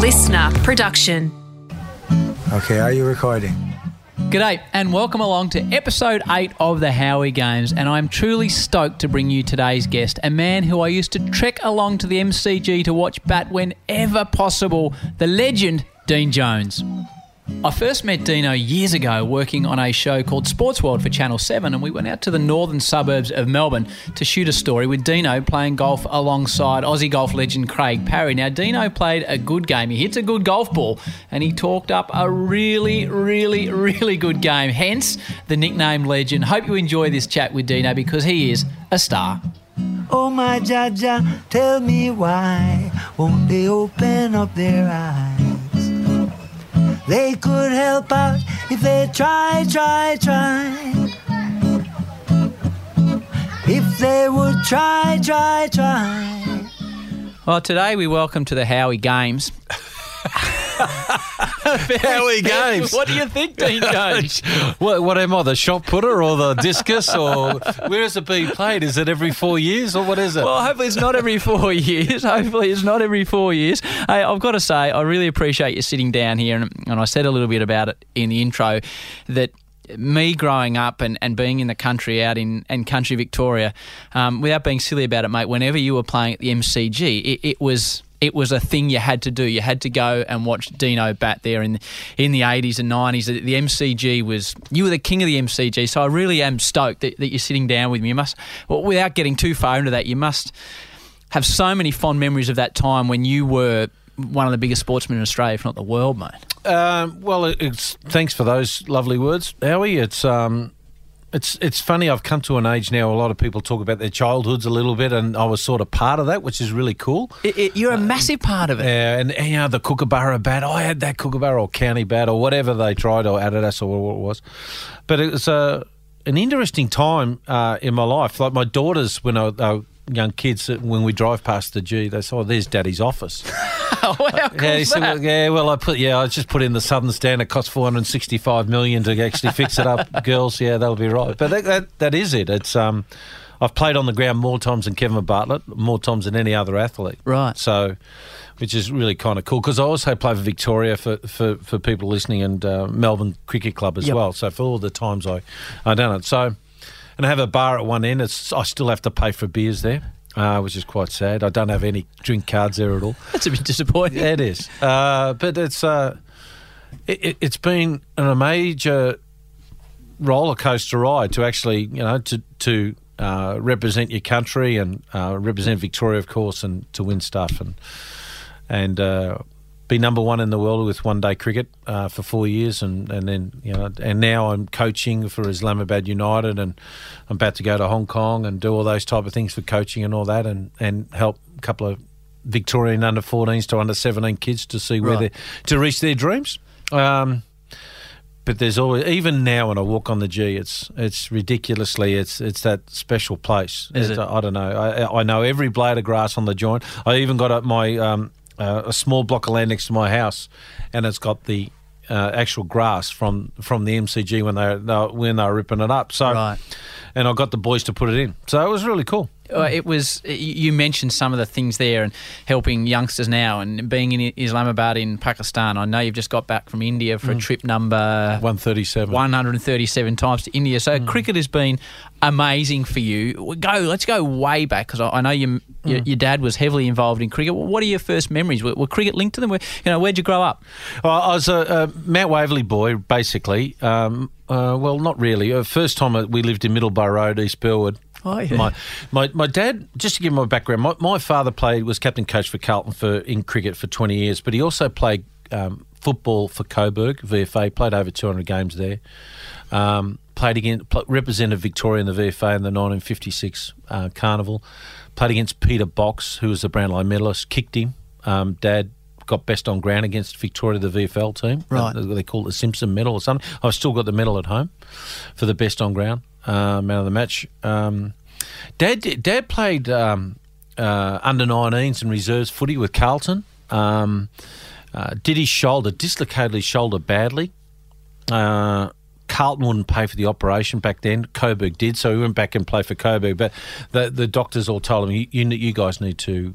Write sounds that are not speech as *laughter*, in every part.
listener production. Okay, are you recording? G'day, and welcome along to episode 8 of the Howie Games. And I'm truly stoked to bring you today's guest, a man who I used to trek along to the MCG to watch bat whenever possible, the legend, Dean Jones. I first met Dino years ago working on a show called Sports World for Channel 7, and we went out to the northern suburbs of Melbourne to shoot a story with Dino playing golf alongside Aussie golf legend Craig Parry. Now, Dino played a good game. He hits a good golf ball, and he talked up a really, really, really good game, hence the nickname legend. Hope you enjoy this chat with Dino because he is a star. Oh my Jaja, tell me why won't they open up their eyes? They could help out if they try, try, try. If they would try, try, try. Well, today we welcome to the Howie Games. *laughs* Howie *laughs* Games. What do you think, Dean *laughs* Jones? what, what am I, the shot putter or the discus? Or where is it being played? Is it every four years or what is it? Well, hopefully it's not every four *laughs* years. Hopefully it's not every four years. Hey, I've got to say, I really appreciate you sitting down here, and, and I said a little bit about it in the intro that me growing up and, and being in the country out in, in country Victoria, um, without being silly about it, mate, whenever you were playing at the MCG, it, it was it was a thing you had to do. You had to go and watch Dino bat there in in the eighties and nineties. The, the MCG was you were the king of the MCG. So I really am stoked that, that you're sitting down with me. You must, well, without getting too far into that, you must have so many fond memories of that time when you were one of the biggest sportsmen in Australia, if not the world, mate. Um, well, it's thanks for those lovely words, Howie. It's um, it's it's funny. I've come to an age now. A lot of people talk about their childhoods a little bit, and I was sort of part of that, which is really cool. It, it, you're a massive part of it. Yeah, and, and, you know the Kookaburra bat. I had that Kookaburra or County bat or whatever they tried or Adidas or what it was. But it was a an interesting time uh, in my life. Like my daughters, when I, uh, young kids when we drive past the G, they say, "Oh, there's Daddy's office." *laughs* oh, cool yeah, that? well, yeah, well, I put yeah, I just put in the Southern Stand. It costs four hundred sixty-five million to actually fix it up. *laughs* Girls, yeah, that'll be right. But that, that that is it. It's um, I've played on the ground more times than Kevin Bartlett, more times than any other athlete. Right. So. Which is really kind of cool because I also play for Victoria for, for, for people listening and uh, Melbourne Cricket Club as Yep. well. So for all the times I I done it, so and I have a bar at one end. It's I still have to pay for beers there, uh, which is quite sad. I don't have any drink cards there at all. *laughs* That's a bit disappointing. Yeah, it is, uh, but it's uh, it, it's been a major roller coaster ride to actually you know to to uh, represent your country and uh, represent Victoria, of course, and to win stuff and and. Be number one in the world with one day cricket uh, for four years, and, and then you know, and now I'm coaching for Islamabad United, and I'm about to go to Hong Kong and do all those type of things for coaching and all that, and, and help a couple of Victorian under 14s to under 17 kids to see where Right. they to reach their dreams. Um, but there's always even now when I walk on the G, it's it's ridiculously it's it's that special place. Is It's- it? I don't know. I, I know every blade of grass on the joint. I even got a, my um, uh, a small block of land next to my house, and it's got the uh, actual grass from from the MCG when they, when they were ripping it up. So, Right. and I got the boys to put it in. So it was really cool. Uh, it was you mentioned some of the things there and helping youngsters now and being in Islamabad in Pakistan. I know you've just got back from India for a trip number One thirty seven. 137 times to India. So cricket has been amazing for you. Go, let's go way back because I, I know you, your, your dad was heavily involved in cricket. What are your first memories? Were, were cricket linked to them? Where, you know, where'd you grow up? Well, I was a, a Mount Waverley boy, basically. Um, uh, well, not really. Uh, first time uh, we lived in Middleborough Road, East Burwood. Oh, yeah. My, my my dad, just to give my background, my, my father played was captain coach for Carlton for in cricket for twenty years, but he also played um, football for Coburg VFA. Played over two hundred games there. Um, played against represented Victoria in the VFA in the nineteen fifty six uh, carnival. Played against Peter Box, who was the Brownlow medalist. Kicked him. Um, Dad got best on ground against Victoria, the VFL team. Right. Uh, They call it the Simpson medal or something. I've still got the medal at home for the best on ground uh, man of the match. Um, Dad, Dad played um, uh, under 19s and reserves footy with Carlton. Um, uh, did his shoulder, dislocated his shoulder badly. Uh, Carlton wouldn't pay for the operation back then. Coburg did, so he went back and played for Coburg. But the the doctors all told him, you, you, you guys need to,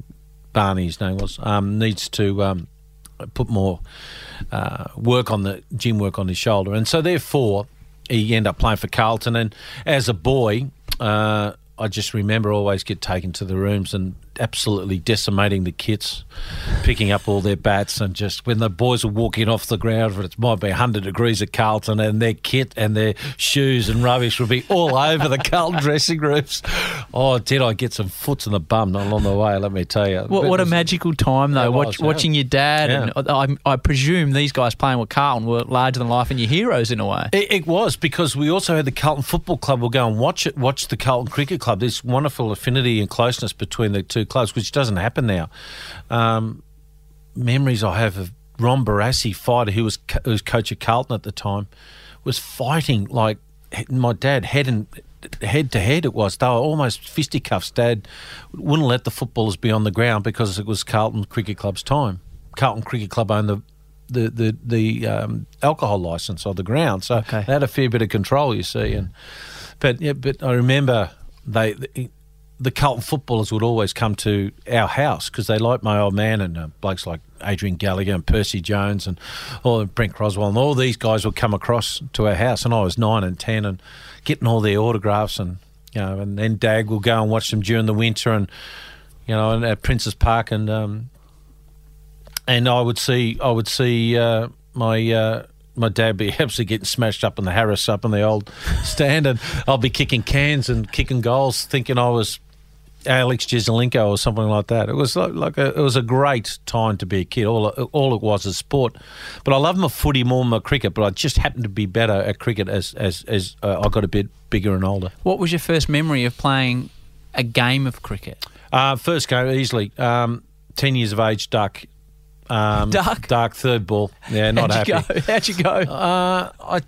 Barney, his name was, um, needs to um, put more uh, work on the gym work on his shoulder, and so therefore he ended up playing for Carlton. And as a boy, uh, I just remember always get taken to the rooms and absolutely decimating the kits, picking up all their bats, and just when the boys were walking off the ground, it might be 100 degrees at Carlton, and their kit and their shoes and rubbish would be all *laughs* over the Carlton dressing rooms. Oh, did I get some foots in the bum along the way, let me tell you. What, what it a magical time though, was, watch, yeah. watching your dad, Yeah. and I, I presume these guys playing with Carlton were larger than life and your heroes in a way. It, it was because we also had the Carlton Football Club. We'll go and watch it. Watch the Carlton Cricket Club. This wonderful affinity and closeness between the two clubs, which doesn't happen now. Um, memories I have of Ron Barassi, fighter who was co- who was coach of Carlton at the time, was fighting like my dad head and head to head. It was they were almost fisticuffs. Dad wouldn't let the footballers be on the ground because it was Carlton Cricket Club's time. Carlton Cricket Club owned the the the, the um, alcohol license of the ground, so Okay. they had a fair bit of control. You see, and but yeah, but I remember they. The, Carlton footballers would always come to our house because they liked my old man and uh, blokes like Adrian Gallagher and Percy Jones and all Brent Croswell and all these guys would come across to our house and I was nine and ten and getting all their autographs and you know and then Dag will go and watch them during the winter and you know and at Princes Park and um, and I would see I would see uh, my uh, my dad be *laughs* absolutely getting smashed up in the Harris up in the old *laughs* stand, and I'll be kicking cans and kicking goals, thinking I was Alex Jesaulenko or something like that. It was like, like a, it was a great time to be a kid. All all it was is sport, but I love my footy more than my cricket. But I just happened to be better at cricket as as as uh, I got a bit bigger and older. What was your first memory of playing a game of cricket? Uh, first game easily. Um, Ten years of age, duck. Um, Duck? Dark third ball. Yeah, not How'd happy. you go? How'd you go? Uh, I,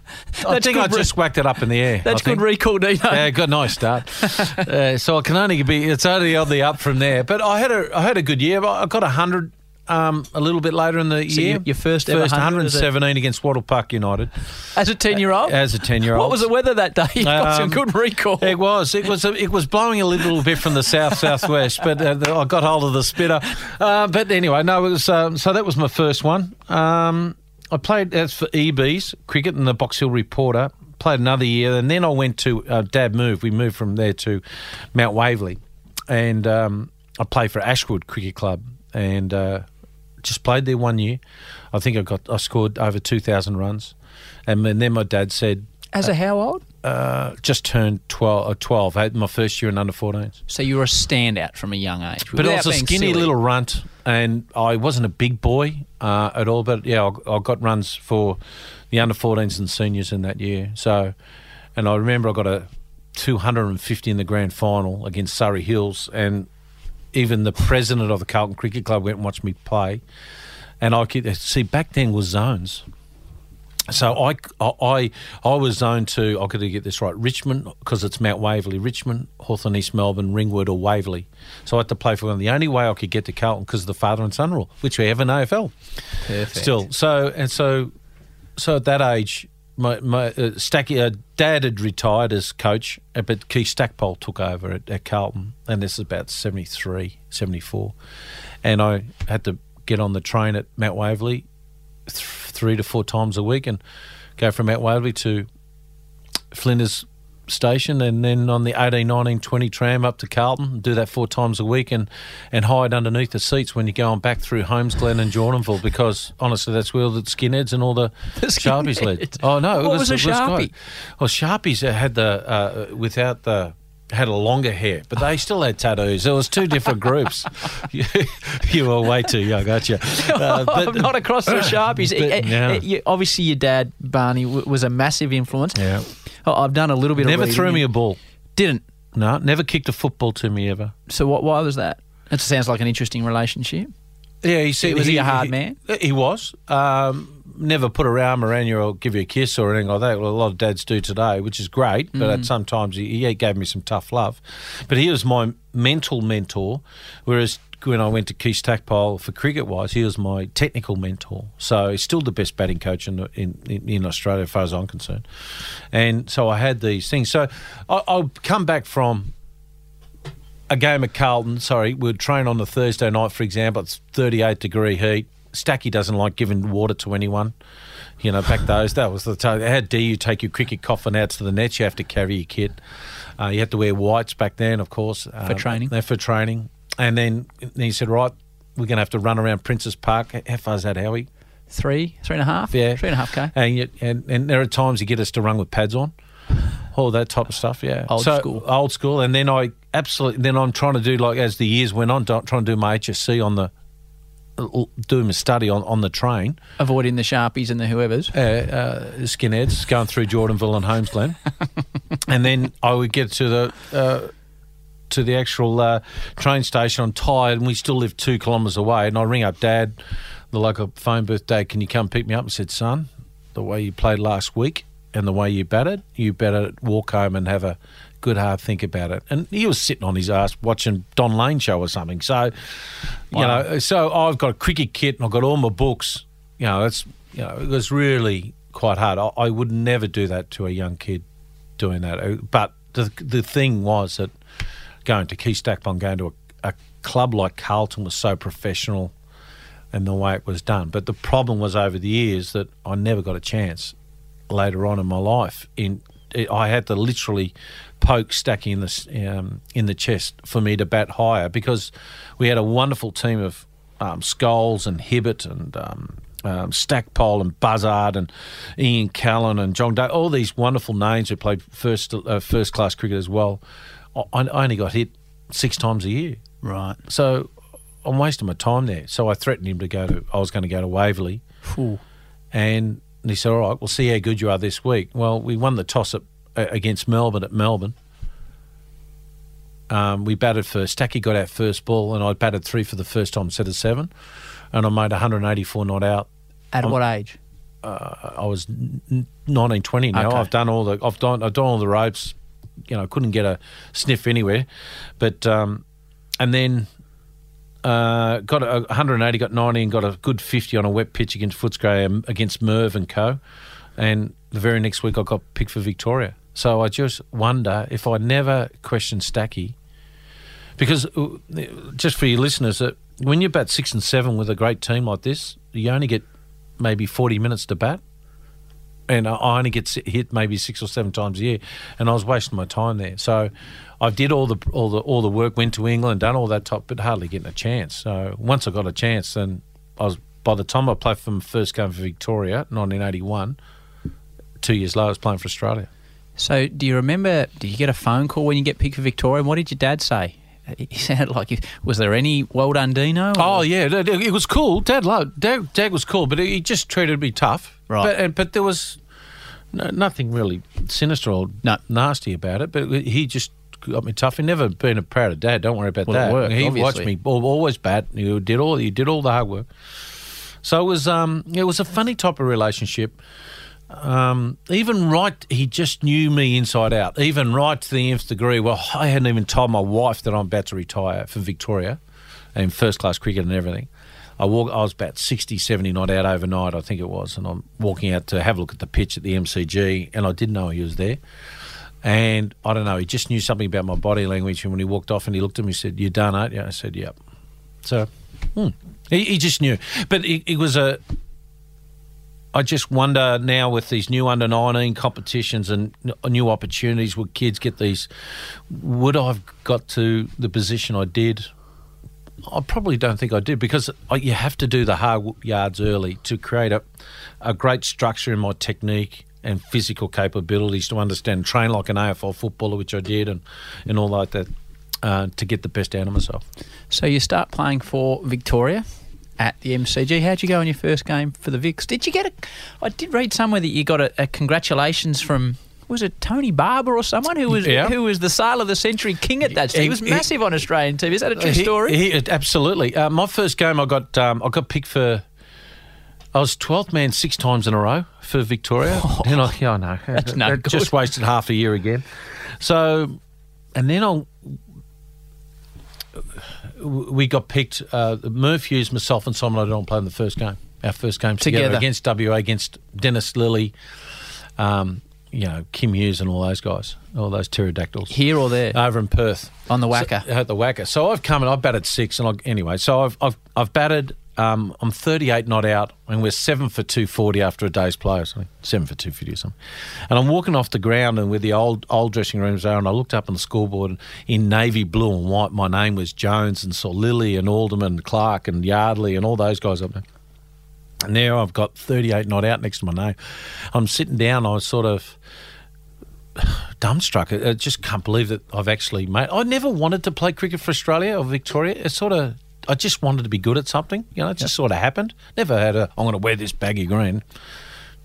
I think I re- just whacked it up in the air. That's good recall, Dino. Yeah, good, nice start. *laughs* uh, so I can only be. It's only on the up from there. But I had a I had a good year. I got a hundred. Um, a little bit later in the So year, your- first ever first 100 was 117 against Wattle Park United As a ten-year-old, as a 10 year old. what was the weather that day? *laughs* You've got some Um, good recall. It was. It was. It was blowing a little bit from the south southwest, but uh, I got hold of the spitter. Uh, but anyway, no, it was. Um, so that was my first one. Um, I played as for EBs cricket and the Box Hill Reporter. Played another year, and then I went to uh, Dad Move. We moved from there to Mount Waverley, and um, I played for Ashwood Cricket Club, and uh, just played there one year. I think I got. I scored over two thousand runs, and then my dad said. As a how old? Uh, just turned 12, uh, 12. I had my first year in under 14s. So you were a standout from a young age. But I was a skinny silly. little runt, and I wasn't a big boy uh, at all. But yeah, I, I got runs for the under 14s and seniors in that year. So, and I remember I got a 250 in the grand final against Surrey Hills, and even the president of the Carlton Cricket Club went and watched me play. And I could see back then was zones. So I, I, I was zoned to, I've got to get this right, Richmond, because it's Mount Waverley, Richmond, Hawthorn, East Melbourne, Ringwood or Waverley. So I had to play for them. The only way I could get to Carlton because of the father and son rule, which we have in AFL Perfect. still. So, and so, so at that age, my, my uh, Stacky, uh, dad had retired as coach, uh, but Keith Stackpole took over at, at Carlton, and this is about 73, 74. And I had to get on the train at Mount Waverley th- three to four times a week and go from Mount Waverley to Flinders Station and then on the 18, 19, 20 tram up to Carlton, do that four times a week and, and hide underneath the seats when you're going back through Holmesglen and Jordanville because honestly that's where the skinheads and all the, *laughs* The Sharpies led. Oh no, it What was, was a Sharpie? great. Well, Sharpies had the, uh, without the, had a longer hair, but they still had tattoos. There was two different groups. *laughs* you, you were way too young, aren't you? *laughs* Uh, I'm not across the sharpies. But, Eh, eh, eh, obviously, your dad Barney was a massive influence. Yeah. Oh, I've done a little bit. Of Never of threw me a ball. Didn't. No, never kicked a football to me ever. So what? Why was that? That sounds like an interesting relationship. Yeah, he said Was he a hard man? He was. Um, never put a arm around you or give you a kiss or anything like that. Well, a lot of dads do today, which is great. But Mm. at sometimes he, he gave me some tough love. But he was my mental mentor, whereas when I went to Keith Stackpole for cricket wise, he was my technical mentor. So he's still the best batting coach in, in, in, Australia, as far as I'm concerned. And so I had these things. So I, I'll come back from a game at Carlton, sorry, we'd train on the Thursday night, for example, it's 38 degree heat, Stacky doesn't like giving water to anyone. You know, back those that was the time. How dare you take your cricket coffin out to the nets? You have to carry your kit. Uh, you had to wear whites back then, of course, For training. For training. And then, he said, right, we're going to have to run around Princes Park. How far is that, Howie? Three, three and a half? Yeah. Three and a half K. And, you, and and there are times you get us to run with pads on, *sighs* all that type of stuff. Yeah, Old So, school. Old school. And then I absolutely. Then I'm trying to do like as the years went on, trying to do my HSC on the, doing my study on on the train. Avoiding the Sharpies and the whoever's. Uh, uh, skinheads going through Jordanville and Holmesglen, *laughs* and then I would get to the. Uh, to the actual uh, train station. I'm tired, and we still live two kilometres away. And I ring up Dad, the local phone booth. Dad, can you come pick me up? And said, Son, the way you played last week and the way you batted, you better walk home and have a good hard think about it. And he was sitting on his ass watching Don Lane show or something. So, you know, so I've got a cricket kit and I've got all my books. You know, it's you know, it was really quite hard. I, I would never do that to a young kid doing that. Uh, But the the thing was that going to Keith Stackpole, going to a, a club like Carlton was so professional and the way it was done. But the problem was over the years that I never got a chance later on in my life. In I had to literally poke Stacky in the um, in the chest for me to bat higher because we had a wonderful team of um, Scholes and Hibbert and um, um, Stackpole and Buzzard and Ian Callen and John Day, all these wonderful names who played first uh, first class cricket as well. I, I only got hit six times a year. Right. So I'm wasting my time there. So I threatened him to go to. I was going to go to Waverley, Ooh. and he said, "All right, we'll see how good you are this week." Well, we won the toss uh, against Melbourne at Melbourne. Um, we batted first. Stacky got out first ball, and I batted three for the first time instead of seven, and I made 184 not out. At Um, what age? I was n- n- 19, 20 now. Okay. I've done all the I've done I've done all the ropes. You know, couldn't get a sniff anywhere, but um, and then uh, got a 180, got 90, and got a good 50 on a wet pitch against Footscray um, against Merv and Co. And the very next week, I got picked for Victoria. So I just wonder if I never questioned Stacky, because uh, just for your listeners, that when you bat six and seven with a great team like this, you only get maybe 40 minutes to bat. And I only get hit maybe six or seven times a year, and I was wasting my time there. So, I did all the all the all the work, went to England, done all that top, but hardly getting a chance. So once I got a chance, then I was by the time I played for first game for Victoria, 1981, two years later, I was playing for Australia. So, do you remember? Did you get a phone call when you get picked for Victoria? And what did your dad say? He sounded like. he- Was there any well done, Dino? Oh yeah, it, was cool. Dad loved Dad. Dad was cool, but he just treated me tough. Right. But and- but there was no, nothing really sinister or No. nasty about it. But he just got me tough. He never been a proud of Dad. Don't worry about Well, that. worked, he obviously. watched me al- always bat. You did all you did all the hard work. So it was um it was a funny type of relationship. Um, even right, he just knew me inside out. Even right to the nth degree. Well, I hadn't even told my wife that I'm about to retire from Victoria, and first class cricket and everything. I walk. I was about 60, 70 not out overnight, I think it was, and I'm walking out to have a look at the pitch at the MCG, and I didn't know he was there. And I don't know, he just knew something about my body language. And when he walked off and he looked at me, he said, "You done, aren't you?" I said, "Yep." So hmm, he, he just knew, but it, it was a I just wonder now with these new under 19 competitions and new opportunities, would kids get these? Would I have got to the position I did? I probably don't think I did because you have to do the hard yards early to create a, a great structure in my technique and physical capabilities to understand, train like an AFL footballer, which I did, and, and all like that, uh, to get the best out of myself. So you start playing for Victoria at the MCG. How'd you go in your first game for the Vics? Did you get a? I did read somewhere that you got a, a congratulations from. Was it Tony Barber or someone who was Yeah. who was the sale of the century king at that stage? He was He- massive on Australian TV. Is that a true He- story? he- absolutely. Uh, my first game, I got um, I got picked for. I was 12th man six times in a row for Victoria. *laughs* And I, yeah, I know. That's no That. Just wasted half a year again. So, and then I we got picked. Uh, Merv Hughes, myself, and Simon O'Donnell played in the first game. Our first game together, Together. against WA, against Dennis Lillee, um, you know Kim Hughes, and all those guys, all those pterodactyls Here or there over in Perth on the WACA. so, at the WACA. So I've come and I've batted six, and I, anyway, so I've I've I've batted Um, I'm 38 not out, and we're seven for 240 after a day's play or something. Seven for 250 or something. And I'm walking off the ground and where the old old dressing rooms are, and I looked up on the scoreboard in navy blue and white. My name was Jones, and saw Lillee and Alderman, and Clark and Yardley, and all those guys up there. And now I've got 38 not out next to my name. I'm sitting down. I was sort of *sighs* dumbstruck. I just can't believe that I've actually made. I never wanted to play cricket for Australia or Victoria. It sort of. I just wanted to be good at something. You know, it just sort of happened. Never had a. I'm going to wear this baggy green.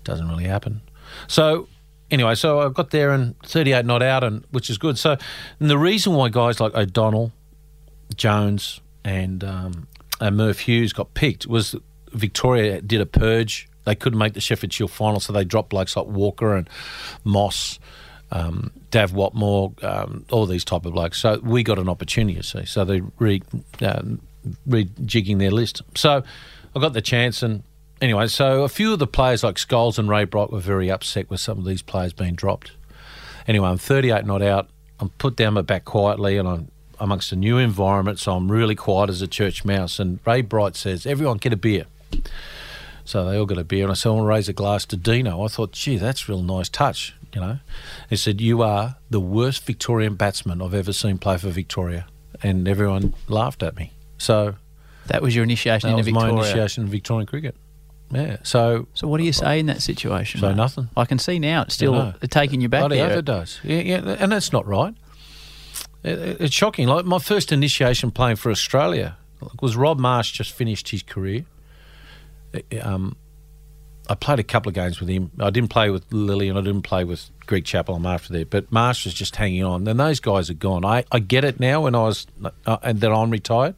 Doesn't really happen. So anyway, so I got there and 38 not out, and which is good. So and the reason why guys like O'Donnell, Jones, and um, and Merv Hughes got picked was Victoria did a purge. They couldn't make the Sheffield Shield final, so they dropped blokes like Walker and Moss, um, Dav Whatmore, um, all these type of blokes. So we got an opportunity, you see. So they re, um, rejigging their list. So I got the chance, and anyway, so a few of the players like Scholes and Ray Bright were very upset with some of these players being dropped. Anyway, I'm 38 not out. I'm put down my back quietly, and I'm amongst a new environment, so I'm really quiet as a church mouse. And Ray Bright says, "Everyone get a beer." So they all got a beer, and I said, I want to raise a glass to Dino. I thought, gee, that's a real nice touch, you know. He said, You are the worst Victorian batsman I've ever seen play for Victoria. And everyone laughed at me. So That was your initiation that into was Victoria. my initiation in Victorian cricket. Yeah. So So what do you say in that situation? Say mate? nothing. I can see now it's still taking you back bloody there. it does. Yeah, yeah, and that's not right. It- it- It's shocking. Like my first initiation playing for Australia was Rod Marsh just finished his career. Um, I played a couple of games with him. I didn't play with Lillee and I didn't play with Greg Chappell. I'm after there, but Marsh was just hanging on. And those guys are gone. I, I get it now when I was uh, and that I'm retired,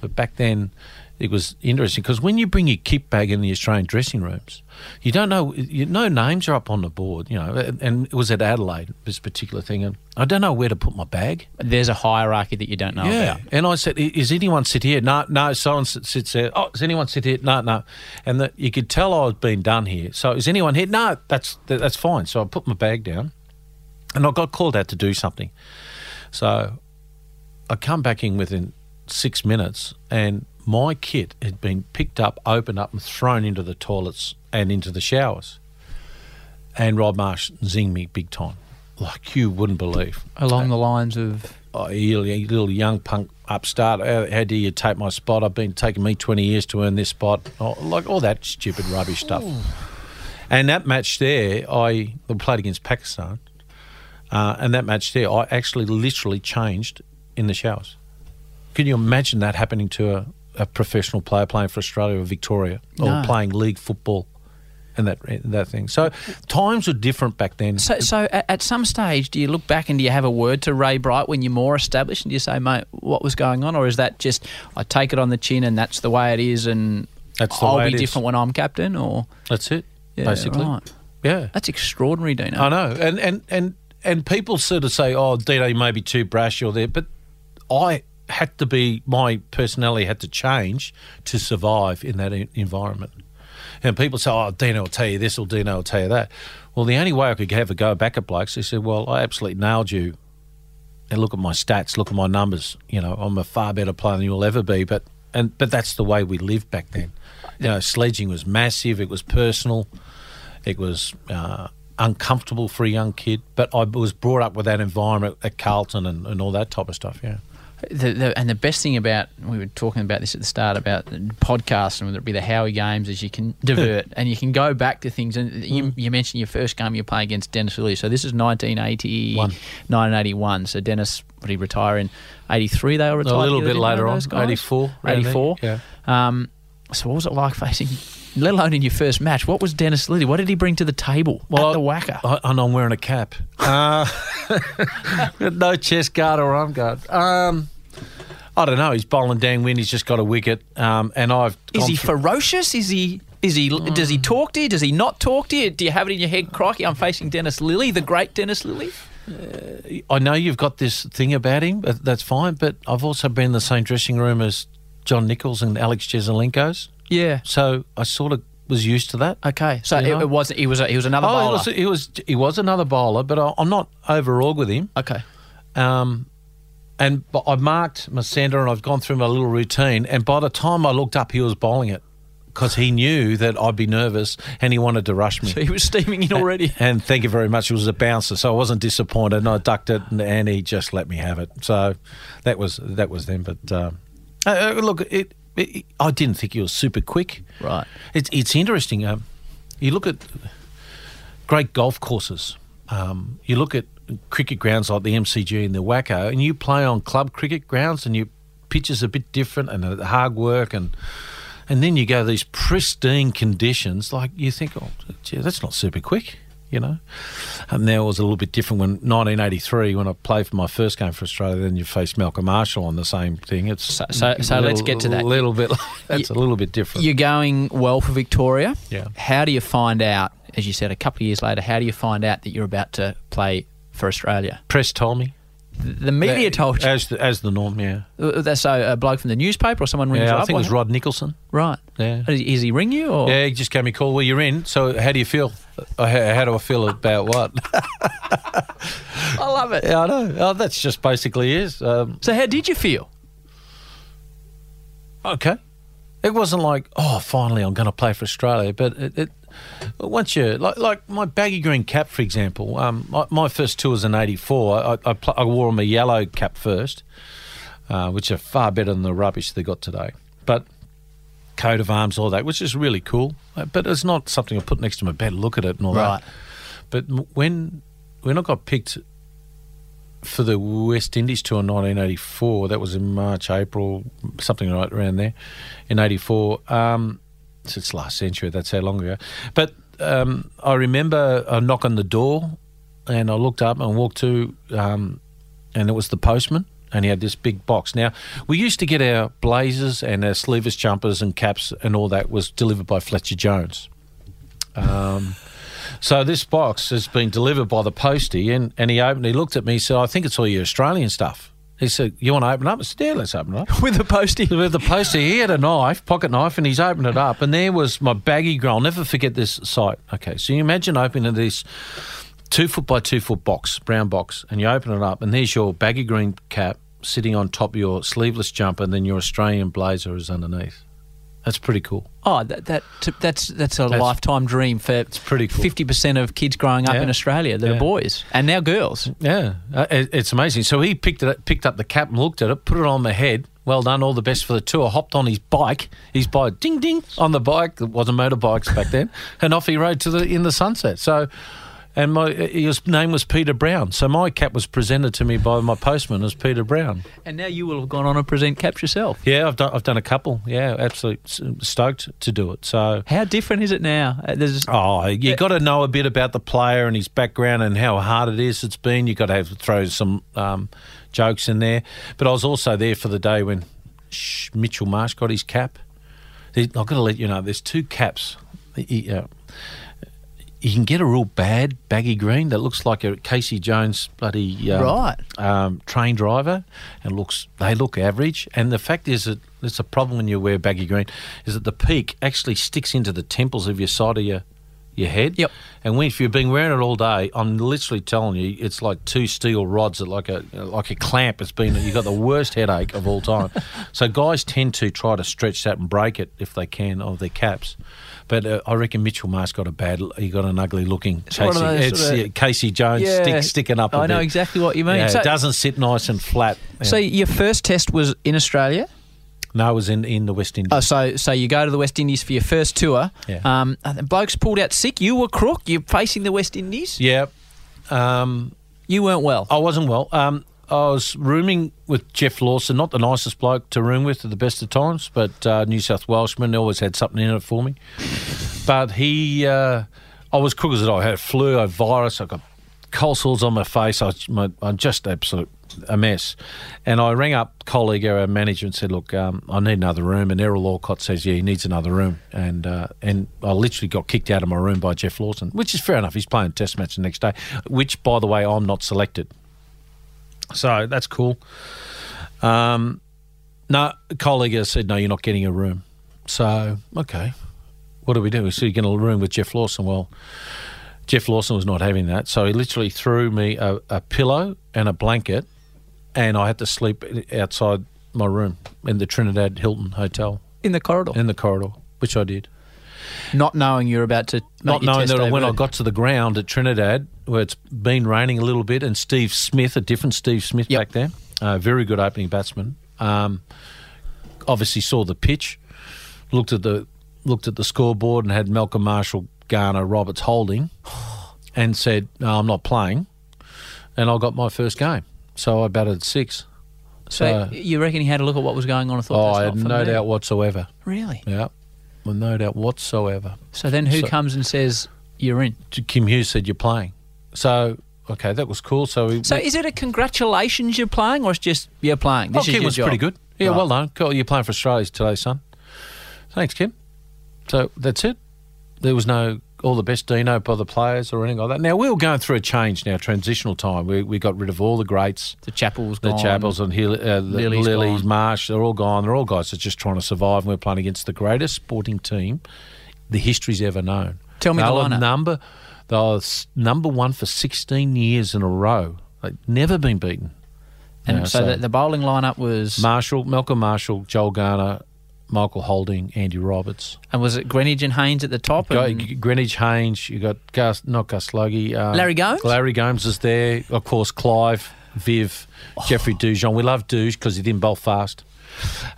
but back then it was interesting because when you bring your kit bag in the Australian dressing rooms, you don't know. You, no names are up on the board, you know. And, and it was at Adelaide this particular thing, and I don't know where to put my bag. There's a hierarchy that you don't know about. Yeah, about. and I said, "Is anyone sit here?" No, no. Someone sits there. Oh, does anyone sit here? No, no. And that you could tell I was being done here. So, is anyone here? No, that's that's fine. So I put my bag down, and I got called out to do something. So I come back in within six minutes, and my kit had been picked up, opened up, and thrown into the toilets and into the showers. And Rod Marsh zinged me big time, like you wouldn't believe Along the lines of oh, you little young punk upstart. How, how do you take my spot? I've been taking me 20 years to earn this spot. Oh, like all that stupid rubbish stuff. And that match there, I we played against Pakistan. Uh, and that match there, I actually literally changed in the showers. Can you imagine that happening to a, a professional player playing for Australia or Victoria or No. playing league football and that that thing? So times were different back then. So, so at, some stage, do you look back and do you have a word to Ray Bright when you're more established, and do you say, "Mate, what was going on," or is that just I take it on the chin and that's the way it is, and That's the I'll be it is. different when I'm captain, or That's it, yeah, basically. right. Yeah. That's extraordinary, Dino. I know, and and and and people sort of say, "Oh, Dino, you may be too brash or there," but I had to be my personality had to change to survive in that environment. And people say, "Oh, Dino will tell you this, or Dino will tell you that." Well, the only way I could have a go back at blokes, they said, "Well, I absolutely nailed you." And look at my stats, look at my numbers. You know, I'm a far better player than you'll ever be. But and but that's the way we lived back then. You know, sledging was massive. It was personal. It was uh, uncomfortable for a young kid, but I was brought up with that environment at Carlton and, and all that type of stuff. Yeah, The, the, and the best thing about we were talking about this at the start about podcasts and whether it be the Howie games is you can *laughs* divert and you can go back to things and you, Mm. you mentioned your first game you play against Dennis Lillee so this is 1980 One. 1981 so Dennis would he retire in 83 they were retired a little bit later on, those guys? 84. 84 Yeah. um, so what was it like facing let alone in your first match what was Dennis Lillee what did he bring to the table at the WACA I, and I'm wearing a cap. Uh, *laughs* no chest guard or arm guard. Um, I don't know. He's bowling downwind. He's just got a wicket. Um, and I've Is he through- ferocious? Is he? Is he? Does he talk to you? Does he not talk to you? Do you have it in your head? Crikey, I'm facing Dennis Lillee, the great Dennis Lillee. I know you've got this thing about him, but that's fine. But I've also been in the same dressing room as John Nichols and Alex Jesaulenkos. Yeah. So I sort of was used to that. Okay. So it, know? it wasn't. He was. A, he was another Oh, bowler. he was, he was he was another bowler, but I, I'm not overawed with him. okay. Um, and I marked my centre and I've gone through my little routine. And by the time I looked up, he was bowling it because he knew that I'd be nervous and he wanted to rush me. So he was steaming in already. *laughs* And thank you very much. It was a bouncer, so I wasn't disappointed. And I ducked it, and, and he just let me have it. So that was that was them. But um, uh, uh, look, it, it, I didn't think he was super quick. Right. It's it's interesting. Um, you look at great golf courses. Um, you look at cricket grounds like the MCG and the WACA, and you play on club cricket grounds, and your pitch is a bit different and hard work, and and then you go to these pristine conditions. Like you think, oh, gee, that's not super quick. You know, and now it was a little bit different when 1983 when I played for my first game for Australia. Then you faced Malcolm Marshall on the same thing. It's So- so- so let's get to that. A little bit. *laughs* That's You- a little bit different. You're going well for Victoria. Yeah. How do you find out, as you said, a couple of years later, how do you find out that you're about to play for Australia? Press told me. The media told you. as the, as the norm. Yeah, Uh, That's a, a bloke from the newspaper or someone rings you yeah. I up? think it was Rod Nicholson. Right. Yeah. Is he, ring you? Or? Yeah, he just gave me a call. Well, you're in. So how do you feel? Uh, How, how do I feel about what? *laughs* I love it. yeah, I know. Oh, that's just basically is. Um, So how did you feel? okay. It wasn't like, oh, finally I'm going to play for Australia. But it, it once you like, like my baggy green cap, for example. Um, my, my first tour was in '84. I, I, pl- I wore my yellow cap first, uh, which are far better than the rubbish they got today. But coat of arms, all that, which is really cool. Uh, But it's not something I put next to my bed, look at it and all Right. that. But when when I got picked for the West Indies tour in 1984, that was in March, April, something right around there, in '84. Um, it's last century. That's how long ago. But um, I remember a knock on the door, and I looked up and walked to, um, and it was the postman. And he had this big box. Now, we used to get our blazers and our sleeveless jumpers and caps and all that was delivered by Fletcher Jones. Um, so this box has been delivered by the postie, and, and he opened. He looked at me. He said, "I think it's all your Australian stuff." He said, "You want to open up?" I said, "Yeah, let's open it up." *laughs* With the postie. *laughs* With the postie, he had a knife, pocket knife, and he's opened it up, and there was my baggy green. I'll never forget this sight. Okay, so you imagine opening this two foot by two foot box, brown box, and you open it up, and there's your baggy green cap sitting on top of your sleeveless jumper, and then your Australian blazer is underneath. That's pretty cool. Oh, that, that that's that's a That's- lifetime dream for It's pretty cool. fifty percent of kids growing up Yeah. in Australia that are boys and now girls. Yeah, uh, it, it's amazing. So he picked it, picked up the cap and looked at it, put it on my head. Well done, all the best for the tour. Hopped on his bike, his bike, ding ding, on the bike. It wasn't motorbikes back then, *laughs* and off he rode to the in the sunset. So, and my his name was Peter Brown. So my cap was presented to me by my postman as Peter Brown. And now you will have gone on and present caps yourself. Yeah, I've done I've done a couple. Yeah, absolutely stoked to do it. So. How different is it now? Uh, There's Oh, you got to know a bit about the player and his background and how hard it is it's been. You got to have throw some um, jokes in there. But I was also there for the day when Sh- Mitchell Marsh got his cap. I've got to let you know, there's two caps. He- uh, you can get a real bad baggy green that looks like a Casey Jones bloody um, Right. um, train driver, and looks they look average. And the fact is that it's a problem when you wear baggy green is that the peak actually sticks into the temples of your side of your your head. Yep. And when, if you've been wearing it all day, I'm literally telling you, it's like two steel rods that like a like a clamp. It's been you've got the worst headache of all time. *laughs* so guys tend to try to stretch that and break it if they can of their caps. But uh, I reckon Mitchell Marsh got a bad. He got an ugly looking It's Casey. those It's sort of- yeah, Casey Jones Yeah. stick, sticking up. I I know exactly what you mean. Yeah, So- it doesn't sit nice and flat. So Yeah. your first test was in Australia. No, it was in, in the West Indies. Oh, so so you go to the West Indies for your first tour. Yeah. Um, and the blokes pulled out sick. You were crook. You're facing the West Indies. yeah. Um, You weren't well. I wasn't well. Um, I was rooming with Geoff Lawson, not the nicest bloke to room with at the best of times, but uh, New South Welshman always had something in it for me. *laughs* But he, uh, I was crook as it. I had flu, a virus, I got cold sores on my face. I my, I'm just absolute a mess. And I rang up Col Egar, our manager, and said, "Look, um, I need another room." And Errol Alcott says, "Yeah, he needs another room." And uh, and I literally got kicked out of my room by Geoff Lawson, which is fair enough. He's playing a Test match the next day, which, by the way, I'm not selected. So that's cool. Um, no, Col Egar said, no, you're not getting a room. So, okay, what do we do? So you get a room with Geoff Lawson. Well, Geoff Lawson was not having that. So he literally threw me a, a pillow and a blanket and I had to sleep outside my room in the Trinidad Hilton Hotel In the corridor. in the corridor, which I did. Not knowing you're about to. Not knowing that when I got to the ground at Trinidad, where it's been raining a little bit, and Steve Smith, a different Steve Smith Yep. back there, uh, very good opening batsman. Um, obviously saw the pitch, looked at the looked at the scoreboard, and had Malcolm Marshall, Garner, Roberts holding, *sighs* and said, "No, I'm not playing," and I got my first game. So I batted six. So So, you reckon he had a look at what was going on and thought oh, I had no me? doubt whatsoever. Really? Yeah, with no doubt whatsoever. So then who So- comes and says you're in? Kim Hughes said you're playing. So okay, that was cool. So we, So is it a congratulations you're playing, or it's just you're playing? This oh, is Kim was job? pretty good. Yeah, Right. well done. Cool. You're playing for Australia today, son. Thanks, Kim. So that's it. There was no all the best Dino by the players or anything like that. Now we were going through a change now, transitional time. We we got rid of all the greats, The Chappell's the gone. Chappells and Hill, uh, the Lillee's Lillees. Marsh. They're all gone. They're all guys that's just trying to survive. And we're playing against the greatest sporting team the history's ever known. Tell me they the lineup. number. They were number one for 16 years in a row. They've never been beaten. And Yeah, so, the, the bowling lineup was, Marshall, Malcolm Marshall, Joel Garner, Michael Holding, Andy Roberts. and was it Greenidge and Haynes at the top? Got and- Greenidge Haynes, you got Gus, not Gus Logie. Uh, Larry Gomes? Larry Gomes is there. Of course, Clive, Viv, Oh. Jeffrey Dujon. We love Duge because he didn't bowl fast.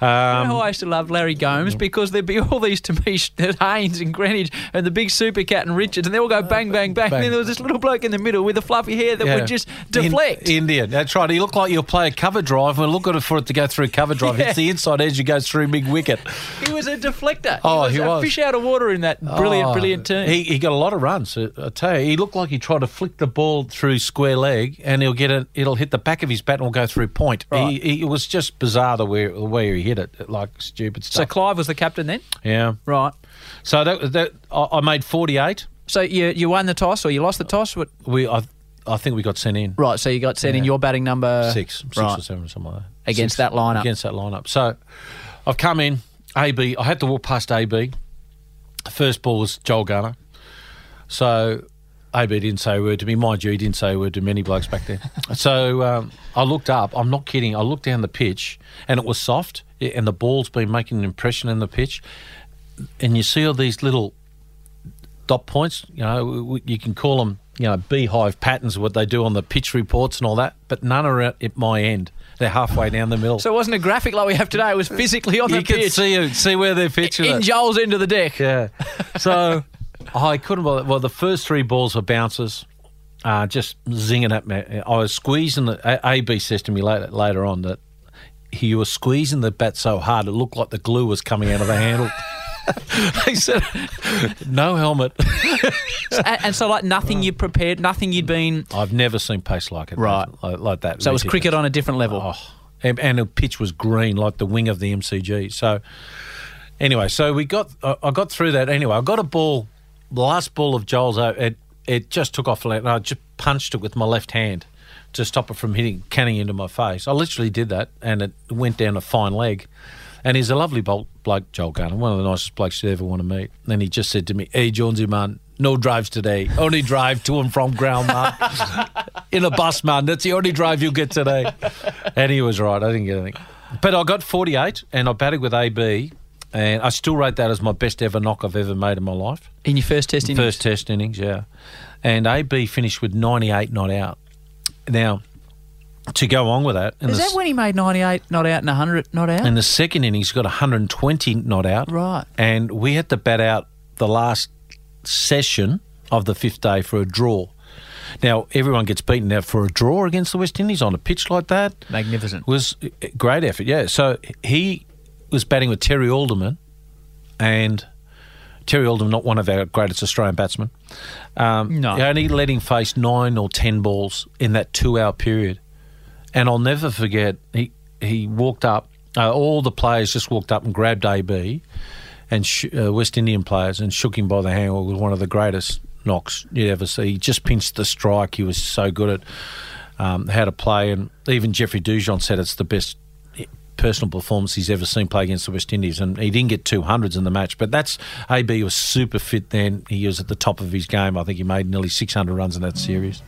You know Um, I used to love Larry Gomes because there'd be all these to me, *laughs* Haynes and Greenidge and the big super cat and Richards, and they all go bang, bang, bang. And then there was this little bloke in the middle with the fluffy hair that yeah. would just deflect. In, Indian, that's right. He looked like you'll play a cover drive. We're looking for it to go through cover drive. Yeah. It's the inside edge that goes through big wicket. he was a deflector. Oh, he was he a was. fish out of water in that brilliant, Oh, brilliant team. He, he got a lot of runs. I I tell you, he looked like he tried to flick the ball through square leg, and he'll get it. It'll hit the back of his bat and will go through point. Right. He, he, it was just bizarre the way, the way he hit it, like stupid stuff. so. Clive was the captain then, yeah. right? So that, that I, I made forty eight. So you you won the toss or you lost the toss? What? We I, I think we got sent in Right. So you got sent in Yeah. your batting number six, six right. or seven, something like that. Against Six. that lineup. Against that lineup. So I've come in. AB. I had to walk past AB. First ball was Joel Garner. So AB didn't say a word to me. Mind you, he didn't say a word to many blokes back there. *laughs* so um, I looked up. I'm not kidding. I looked down the pitch, and it was soft, and the ball's been making an impression in the pitch. And you see all these little dot points. You know, you can call them, you know, beehive patterns, what they do on the pitch reports and all that. But none are at, at my end. They're halfway down the middle. So it wasn't a graphic like we have today. It was physically on you the pitch see see where they're pitching in it. Joel's end of the deck. Yeah. So *laughs* I couldn't. believe- Well, the first three balls were bounces, uh, just zinging at me. I was squeezing the AB says to me later later on that he was squeezing the bat so hard it looked like the glue was coming out of the handle. *laughs* he said, "No helmet." *laughs* and, and so like nothing you prepared, nothing you'd been. I've never seen pace like it. Right. like, like that. So it was Ridiculous. cricket on a different level. Oh, and, and the pitch was green like the wing of the MCG. So anyway, so we got I I got through that. Anyway, I got a ball, the last ball of Joel's. It it just took off, and I just punched it with my left hand to stop it from hitting canning into my face. I literally did that, and it went down a fine leg. And he's a lovely bloke, Joel Garner, one of the nicest blokes you'd ever want to meet. And he just said to me, "Hey, Jonesy man, no drives today. Only drive to and from ground, man. *laughs* In a bus, man. That's the only drive you'll get today." And he was right. I didn't get anything. But I got 48 and I batted with AB. And I still rate that as my best ever knock I've ever made in my life. In your first test innings. First test innings, yeah. And AB finished with 98 not out. Now, to go on with that, in, the, that when he made 98 not out and 100 not out? in the second innings, he got 120 not out. Right. And we had to bat out the last session of the fifth day for a draw. Now, everyone gets beaten out for a draw against the West Indies on a pitch like that Magnificent. was eh, great effort. Yeah. So he was batting with Terry Alderman, and Terry Alderman, not one of our greatest Australian batsmen. Um, No. only letting face nine or ten balls in that two-hour period, and I'll never forget. He he walked up. Uh, all the players just walked up and grabbed AB, and sh- uh, West Indian players and shook him by the hand. It was one of the greatest knocks you'd ever see. He just pinched the strike. He was so good at um, how to play, and even Jeffrey Dujon said it's the best personal performance he's ever seen play against the West Indies, and he didn't get two hundreds in the match. But that's AB was super fit then. He was at the top of his game. I think he made nearly six hundred runs in that series.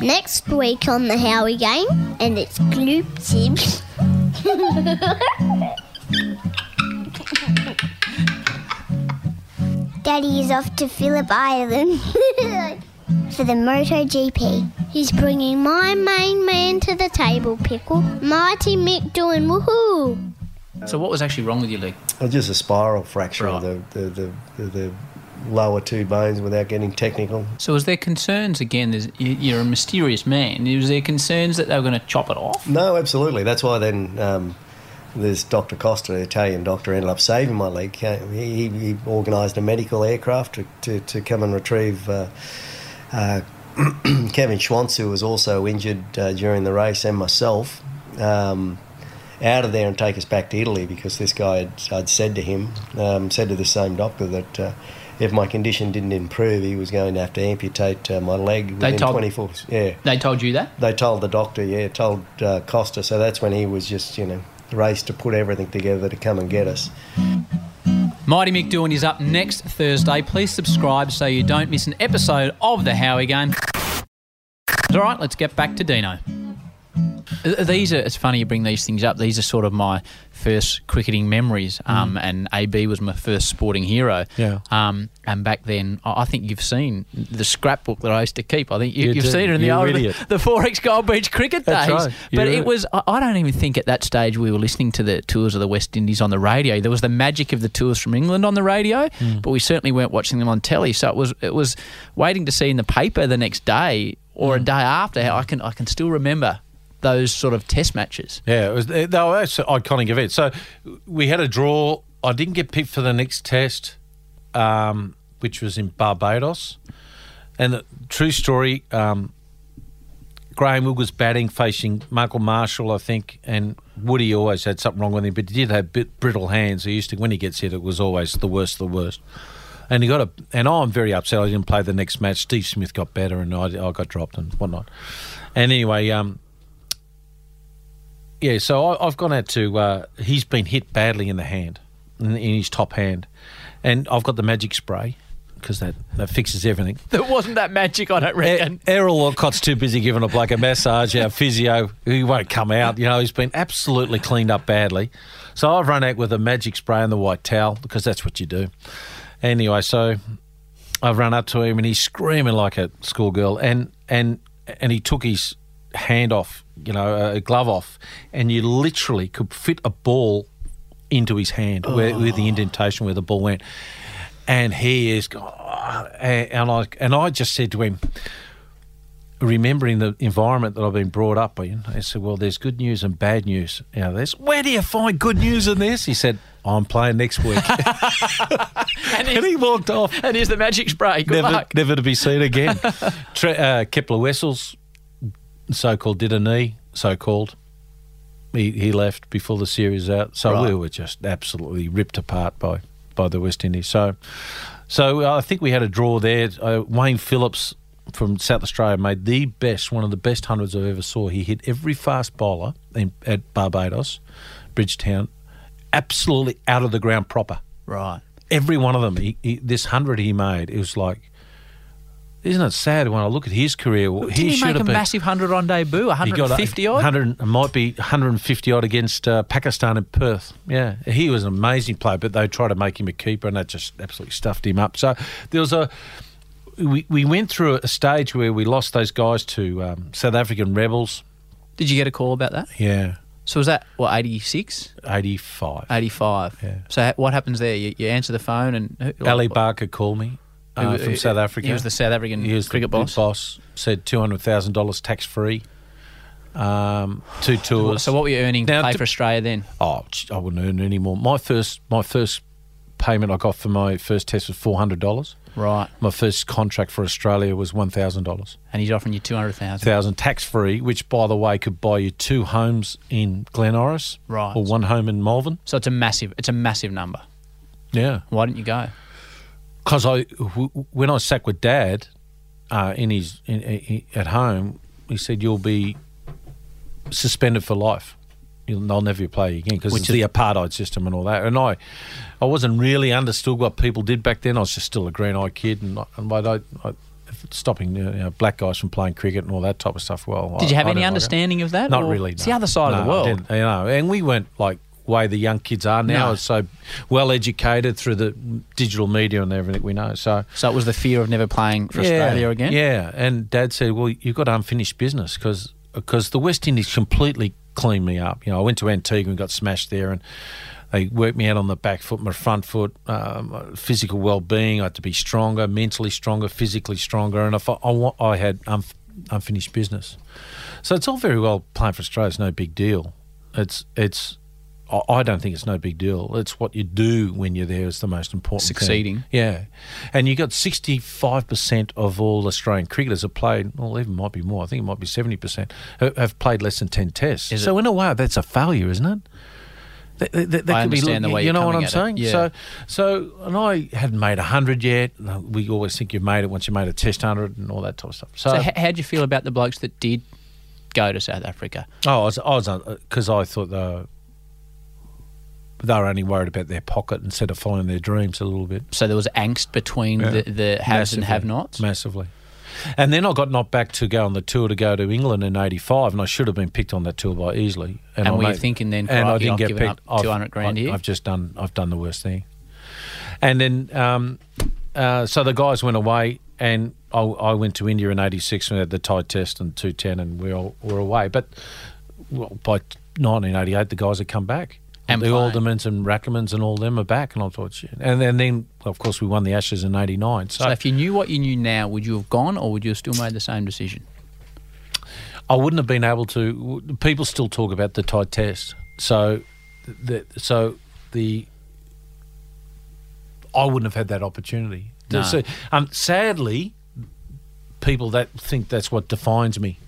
Next week on the Howie game, and it's exclusive. *laughs* Daddy is off to Phillip Island *laughs* for the MotoGP. He's bringing my main man to the table, Pickle. Mighty Mick Doohan woohoo! So what was actually wrong with your leg? Well, just a spiral fracture Right. of the, the, the, the, the lower two bones without getting technical. So was there concerns again? You- you're a mysterious man. Was there concerns that they were going to chop it off? No, absolutely. That's why then um, this Dr. Costa, the Italian doctor, ended up saving my leg. He, he organised a medical aircraft to, to, to come and retrieve uh, uh, *clears throat* Kevin Schwantz, who was also injured uh, during the race, and myself. Um, out of there and take us back to Italy because this guy had I'd said to him, um, said to the same doctor that uh, if my condition didn't improve, he was going to have to amputate uh, my leg They within told- 24. Yeah, They told you that? they told the doctor, yeah, told uh, Costa. So that's when he was just, you know, raced to put everything together to come and get us. Mighty Mick Doohan is up next Thursday. Please subscribe so you don't miss an episode of the Howie Game. All right, let's get back to Deano. These are, it's funny you bring these things up. These are sort of my first cricketing memories. Um, And AB was my first sporting hero. Yeah. Um, and back then, I think you've seen the scrapbook that I used to keep. I think you, do. seen it in the old *laughs* the 4X Gold Beach cricket That's days. right. But it was, I I don't even think at that stage we were listening to the tours of the West Indies on the radio. There was the magic of the tours from England on the radio, Hmm. but we certainly weren't watching them on telly. So it was it was waiting to see in the paper the next day or a day after. I can I can still remember those sort of test matches. Yeah, it was. They were actually iconic events. So we had a draw. I didn't get picked for the next test, um, which was in Barbados. And the true story, um, Graham Wood was batting, facing Michael Marshall, I think, and Woody always had something wrong with him, but he did have bit brittle hands. He used to, when he gets hit, it was always the worst, of the worst. And he got a, and I'm very upset. I didn't play the next match. Steve Smith got better, and I, I got dropped and whatnot. And anyway, um, yeah, so I, I've gone out to. Uh, he's been hit badly in the hand, in, in his top hand, and I've got the magic spray because that, that fixes everything. There wasn't that magic, I don't reckon. E- Errol Alcott's too busy giving a bloke a massage. Our physio, he won't come out. You know, he's been absolutely cleaned up badly. So I've run out with a magic spray and the white towel because that's what you do. Anyway, so I've run up to him and he's screaming like a schoolgirl, and and and he took his hand off, you know, a glove off, and you literally could fit a ball into his hand where, where the indentation where the ball went, and he is, oh, and, and I and I just said to him, remembering the environment that I've been brought up in, I said, "Well, there's good news and bad news out of this. Where do you find good news in this?" He said, "I'm playing next week," *laughs* and, and he walked off. and here's the magic spray. Good Never, luck. never to be seen again. *laughs* Tre- uh, Kepler Wessels, so-called, did a knee, so-called. He, he left before the series out, so Right. we were just absolutely ripped apart by, by the West Indies. So, so uh, I think we had a draw there. Uh, Wayne Phillips from South Australia made the best, one of the best hundreds I've ever saw. He hit every fast bowler in, at Barbados, Bridgetown, absolutely out of the ground proper Right. every one of them. He, he, this hundred he made, it was like, isn't it sad when I look at his career? Did he, he, make a been. massive 100 on debut? he got 150 odd? 100, might be 150 odd against uh, Pakistan in Perth. Yeah, he was an amazing player, but they tried to make him a keeper, and that just absolutely stuffed him up. So there was a. We, we went through a stage where we lost those guys to um, South African rebels. Did you get a call about that? Yeah, So was that, what, 86? 85. 85. Yeah. So ha- what happens there? You, you answer the phone and... who- Ali like- Bacher called me uh, from South Africa. He was the South African He was cricket the boss. boss. Said two hundred thousand dollars tax free. Um, two tours. So what were you earning to Now, play to- for Australia then? Oh, I wouldn't earn any more. My first, my first payment I got for my first test was four hundred dollars. Right. My first contract for Australia was one thousand dollars, And he's offering you 200,000. thousand tax free, which by the way could buy you two homes in Glen Iris, Right. or one home in Malvern. So it's a massive, it's a massive number. Yeah, Why didn't you go? Because I w- when I sat with Dad uh, in his in, in, at home, he said you'll be suspended for life. You'll, they'll never play again because it's is- the apartheid system and all that. And I, I wasn't really understood what people did back then. I was just still a green eyed kid, and, I- and I, I, stopping you know, black guys from playing cricket and all that type of stuff. Well, Did I- you have any didn't like understanding of that? Not really. It's the other side No, of the world. you know, and we weren't like way the young kids are now. No. So well educated through the digital media and everything we know. So So it was the fear of never playing for Australia again. Yeah, and Dad said, "Well, you've got unfinished business because because the West Indies completely cleaned me up. You know, I went to Antigua and got smashed there, and they worked me out on the back foot, my front foot, um, physical well-being. I had to be stronger, mentally stronger, physically stronger, and if I, I, I had unf- unfinished business. So it's all very well playing for Australia. It's no big deal. It's it's. I- I don't think it's no big deal. It's what you do when you're there is the most important. thing. Succeeding. Yeah, and you got sixty-five percent of all Australian cricketers have played. Well, even might be more. I think it might be seventy percent have played less than ten tests. Is so in a way, that's a failure, isn't it? That, that, that I could be understand the way you know what I'm saying. yeah. So, so and I hadn't made hundred yet. We always think you've made it once you made a test hundred and all that type of stuff. So, So, how'd you feel about the blokes that did go to South Africa? oh, I was, I was uh, because I thought were, they were only worried about their pocket instead of following their dreams a little bit. So there was angst between Yeah. the, the haves and have-nots. Massively. And then I got knocked back to go on the tour to go to England in '85, and I should have been picked on that tour by easily. And I were you thinking then, and I didn't I've get picked. up I've- 200 grand I- here? I've just done. I've done the worst thing. And then, um, uh, so the guys went away, and I, I went to India in '86 and had the tied test and 210, and we all were away. But well, by 1988, the guys had come back. And the. Aldermans and Rackemanns and all them are back, and I thought, shit. And then, then of course, we won the Ashes in '89. So if you knew what you knew now, would you have gone or would you have still made the same decision? I wouldn't have been able to. People still talk about the tied test, so the so the I wouldn't have had that opportunity. No. So, um, sadly, people that think that's what defines me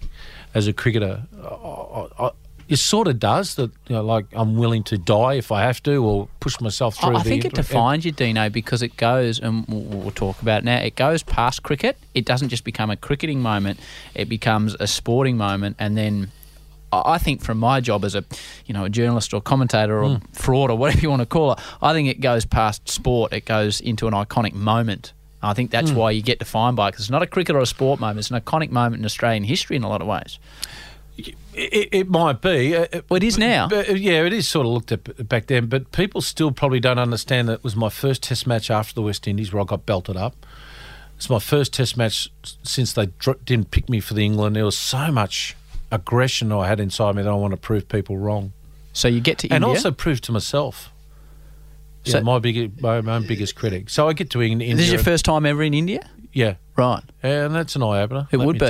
as a cricketer. I, I, it sort of does that. You know, like I'm willing to die if I have to, or push myself through. I, I think it defines you, Deano, because it goes, and we'll, we'll talk about it now. It goes past cricket. It doesn't just become a cricketing moment; it becomes a sporting moment, and then. I think from my job as a, you know, a journalist or commentator or hmm. fraud or *laughs* whatever you want to call it, I think it goes past sport. It goes into an iconic moment. I think that's hmm. why you get defined by it because it's not a cricket or a sport moment. It's an iconic moment in Australian history in a lot of ways. It, it might be. Uh, Well, it is now. But, uh, yeah, it is sort of looked at back then. But people still probably don't understand that it was my first Test match after the West Indies where I got belted up. It's my first Test match since they didn't pick me for the England. There was so much aggression I had inside me that I want to prove people wrong, So you get to and India. also prove to myself. Yeah, So- my big, my, my own biggest critic. So I get to India. this is your first time ever in India, yeah, right? and that's an eye opener. It would be.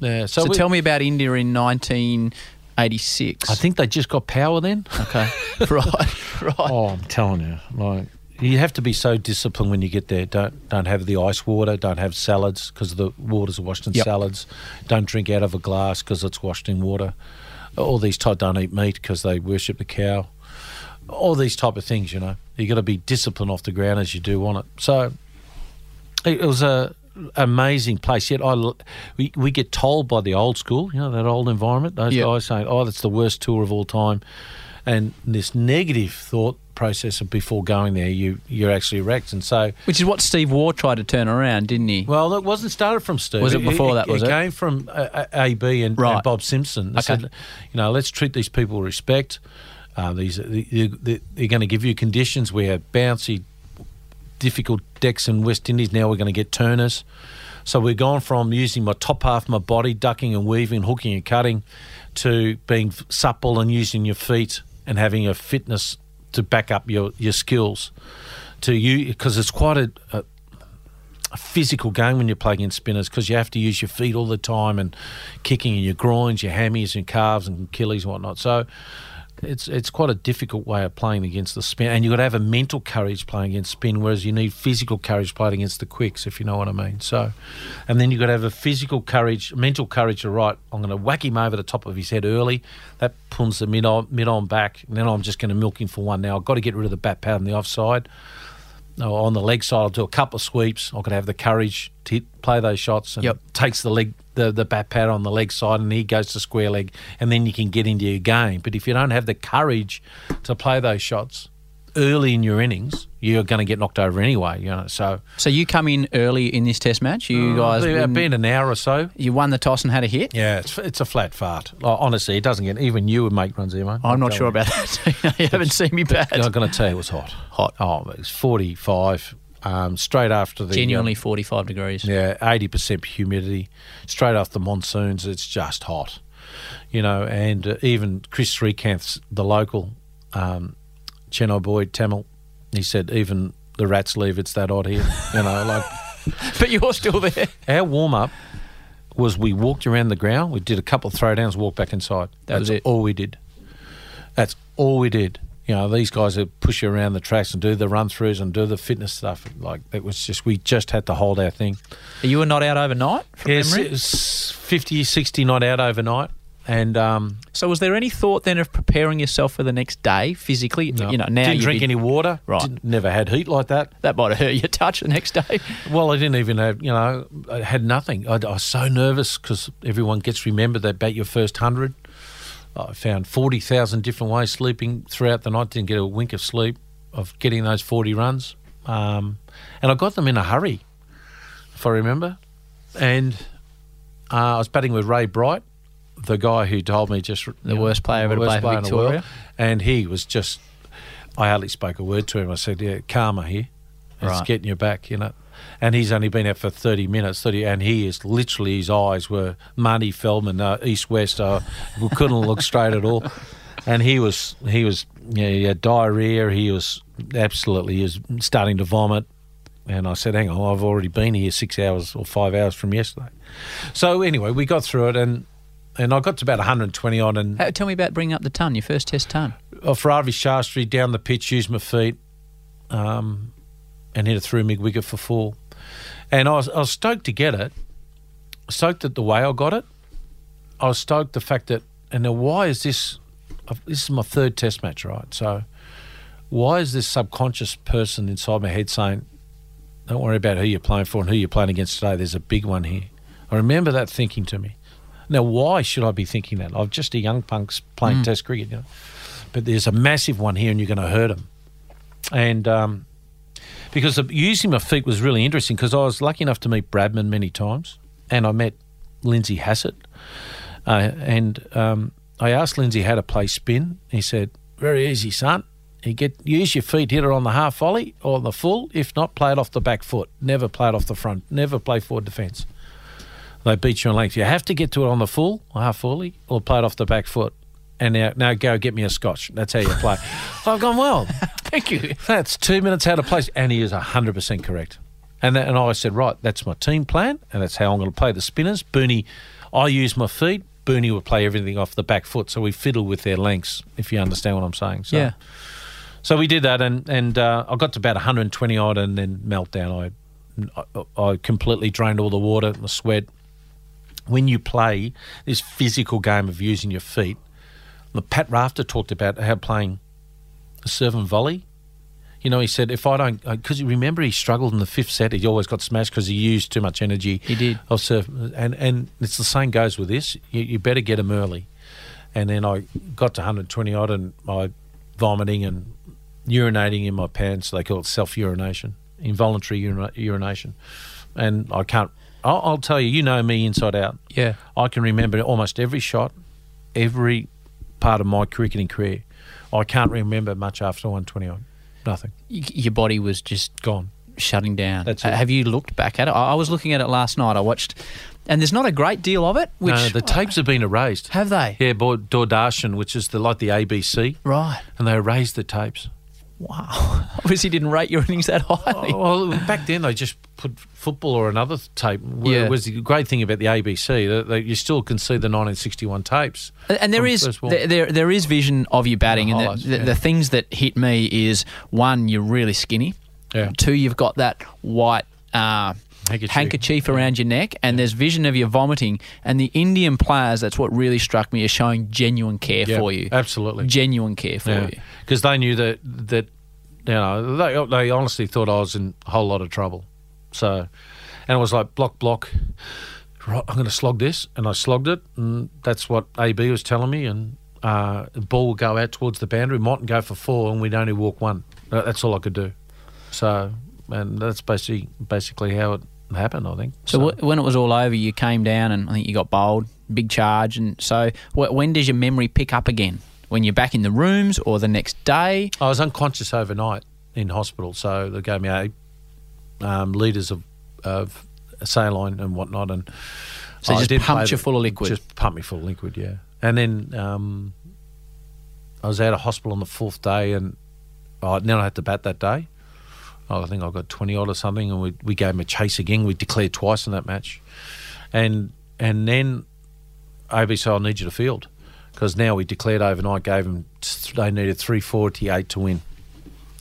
Tell you. Yeah. So, So, we- tell me about India in 1986. I think they just got power then. Okay. *laughs* right. Right. Oh, I'm telling you, like you have to be so disciplined when you get there. Don't don't have the ice water. Don't have salads because the waters are washed in Yep. salads. Don't drink out of a glass because it's washed in water. All these type don't eat meat because they worship the cow. All these type of things, you know. You got to be disciplined off the ground as you do on it. So it, it was a amazing place. Yet I, we we get told by the old school, you know, that old environment. Those Yep. guys saying, "Oh, that's the worst tour of all time," and this negative thought process of before going there, you you're actually wrecked. And so, Which is what Steve Waugh tried to turn around, didn't he? well, it wasn't started from Steve. Was it before that, was it? it? came from uh, uh, AB and, Right. and Bob Simpson. They Okay. said, you know, let's treat these people with respect. Uh, these they, they, they're going to give you conditions. where bouncy, difficult decks in West Indies. Now we're going to get turners. So we're gone from using my top half of my body, ducking and weaving, hooking and cutting, to being supple and using your feet and having a fitness to back up your, your skills. To you, because it's quite a, a a physical game when you're playing against spinners because you have to use your feet all the time and kicking in your groins, your hammies and calves and Achilles and whatnot. So it's it's quite a difficult way of playing against the spin, and you've got to have a mental courage playing against spin, whereas you need physical courage playing against the quicks, if you know what I mean. So, and then you've got to have a physical courage, mental courage to right. I'm going to whack him over the top of his head early. That pulls the mid on mid on back, and then I'm just going to milk him for one. Now I've got to get rid of the bat pad on the offside. No, on the leg side, I'll do a couple of sweeps. I've got to have the courage to hit, play those shots. And Yep. takes the leg, the, the bat pad on the leg side, and he goes to square leg, and then you can get into your game. But if you don't have the courage to play those shots early in your innings, you're going to get knocked over anyway. You know, so So you come in early in this Test match. You mm, guys, It's win- been an hour or so. you won the toss and had a hit. Yeah, it's it's a flat fart. Like, honestly, it doesn't get even you would make runs there, mate. I'm not sure about that. *laughs* you haven't seen me bat. I'm going to tell you, it was hot. Hot. Oh, it was 45. Um, straight after the Genuinely um, 45 degrees. Yeah, eighty percent humidity. Straight after the monsoons, it's just hot, you know. And uh, even Kris Srikkanth's the local um, Chennai boy Tamil. He said even the rats leave. It's that odd here, you know. Like *laughs* But you're still there. our warm up was we walked around the ground. We did a couple of throwdowns, walked back inside. That was it. all we did. That's all we did. You know, these guys that push you around the tracks and do the run throughs and do the fitness stuff. Like it was just we just had to hold our thing. You were not out overnight from Yes, memory? it 50, 60 not out overnight. And um, So was there any thought then of preparing yourself for the next day physically? no, You know, now didn't drink any water. Right. Didn't- never had heat like that. That might have hurt your touch the next day. *laughs* Well, I didn't even have, you know, I had nothing. I, I was so nervous because everyone gets remembered they bat your first 100. I found 40,000 different ways sleeping throughout the night. Didn't get a wink of sleep of getting those 40 runs. Um, and I got them in a hurry, if I remember. And uh, I was batting with Ray Bright, the guy who told me just The worst player ever to play for in the world. Victoria. And he was just, I hardly spoke a word to him. I said, yeah, karma here. It's Right. getting you back, you know. And he's only been out for 30 minutes, 30, and he is literally, his eyes were Marty Feldman, uh, east west, uh, we couldn't look straight at all. And he was, he was, you know, he had diarrhea, he was absolutely, he was starting to vomit. And I said, hang on, I've already been here six hours or five hours from yesterday. So anyway, we got through it, and and I got to about 120 odd, and Uh, Tell me about bringing up the ton, your first Test ton. uh, for Ravi Shastri down the pitch, use my feet, um, and hit a through mid wicket for four. And I was, I was stoked to get it. Stoked at the way I got it. I was stoked the fact that, and now why is this? This is my third Test match, right? So, why is this subconscious person inside my head saying, "Don't worry about who you're playing for and who you're playing against today. There's a big one here." I remember that thinking to me. Now, why should I be thinking that? I'm just a young punks playing Test cricket, you know. But there's a massive one here, and you're going to hurt him. And um, because using my feet was really interesting, because I was lucky enough to meet Bradman many times, and I met Lindsay Hassett, uh, and um, I asked Lindsay how to play spin. He said, "Very easy, son. You get use your feet, hit it on the half volley or the full. If not, play it off the back foot. Never play it off the front. Never play forward defence. They beat you on length. You have to get to it on the full, half volley, or play it off the back foot. And now, now go get me a scotch. That's how you play. *laughs* I've gone well. Thank you. That's two minutes out of place, and he is hundred percent correct. And that, and I said, right, that's my team plan, and that's how I'm going to play the spinners. Booney, I use my feet. Booney would play everything off the back foot, so we fiddle with their lengths. If you understand what I'm saying. So, Yeah. So we did that, and and uh, I got to about 120 odd, and then meltdown. I, I I completely drained all the water, and the sweat. When you play this physical game of using your feet, the Pat Rafter talked about how playing a serve and volley. You know, he said if I don't, uh, because you remember he struggled in the fifth set. He always got smashed because he used too much energy. He did. Of serve, and and it's the same goes with this. You, you better get him early. And then I got to 120 odd, and I vomiting and urinating in my pants. They call it self urination, involuntary urina- urination. And I can't. I'll, I'll tell you, you know me inside out. Yeah. I can remember almost every shot, every part of my cricketing career. I can't remember much after 120 odd. Nothing. Y- Your body was just Gone. shutting down. That's Uh, it. Have you looked back at it? I I was looking at it last night. I watched, and there's not a great deal of it. Which no, the tapes have been erased. have they? Yeah, Doordarshan, which is the like the ABC, Right. and they erased the tapes. Wow. *laughs* Obviously, didn't rate your innings that highly. Oh, well, back then they just put football or another tape. Where Yeah. was the great thing about the ABC that, that you still can see the 1961 tapes. And there is there, there is vision of you batting, The and the, the, yeah. the things that hit me is one, you're really skinny. Yeah. Two, you've got that white uh, Handkerchief. handkerchief around your neck, and there's vision of you vomiting. And the Indian players, that's what really struck me, is showing genuine care Yeah, for you. absolutely. genuine care for you. because they knew that that you know they they honestly thought I was in a whole lot of trouble. So, and it was like block block. Right, I'm going to slog this, and I slogged it, and that's what AB was telling me. And uh, the ball would go out towards the boundary, mightn't go for four, and we'd only walk one. That's all I could do. So, and that's basically basically how it happened. I think. So, wh- when it was all over, you came down and I think you got bowled, big charge. And so, wh- when does your memory pick up again? When you're back in the rooms or the next day? I was unconscious overnight in hospital, so they gave me eight um, litres of, of saline and whatnot, and So I just did pumped you the- full of liquid. Just pumped me full of liquid, yeah. And then um, I was out of hospital on the fourth day, and I then I had to bat that day. I think I got twenty odd or something, and we we gave him a chase again. We declared twice in that match, and and then ABC, I need you to field because now we declared overnight, gave them they needed three forty eight to win.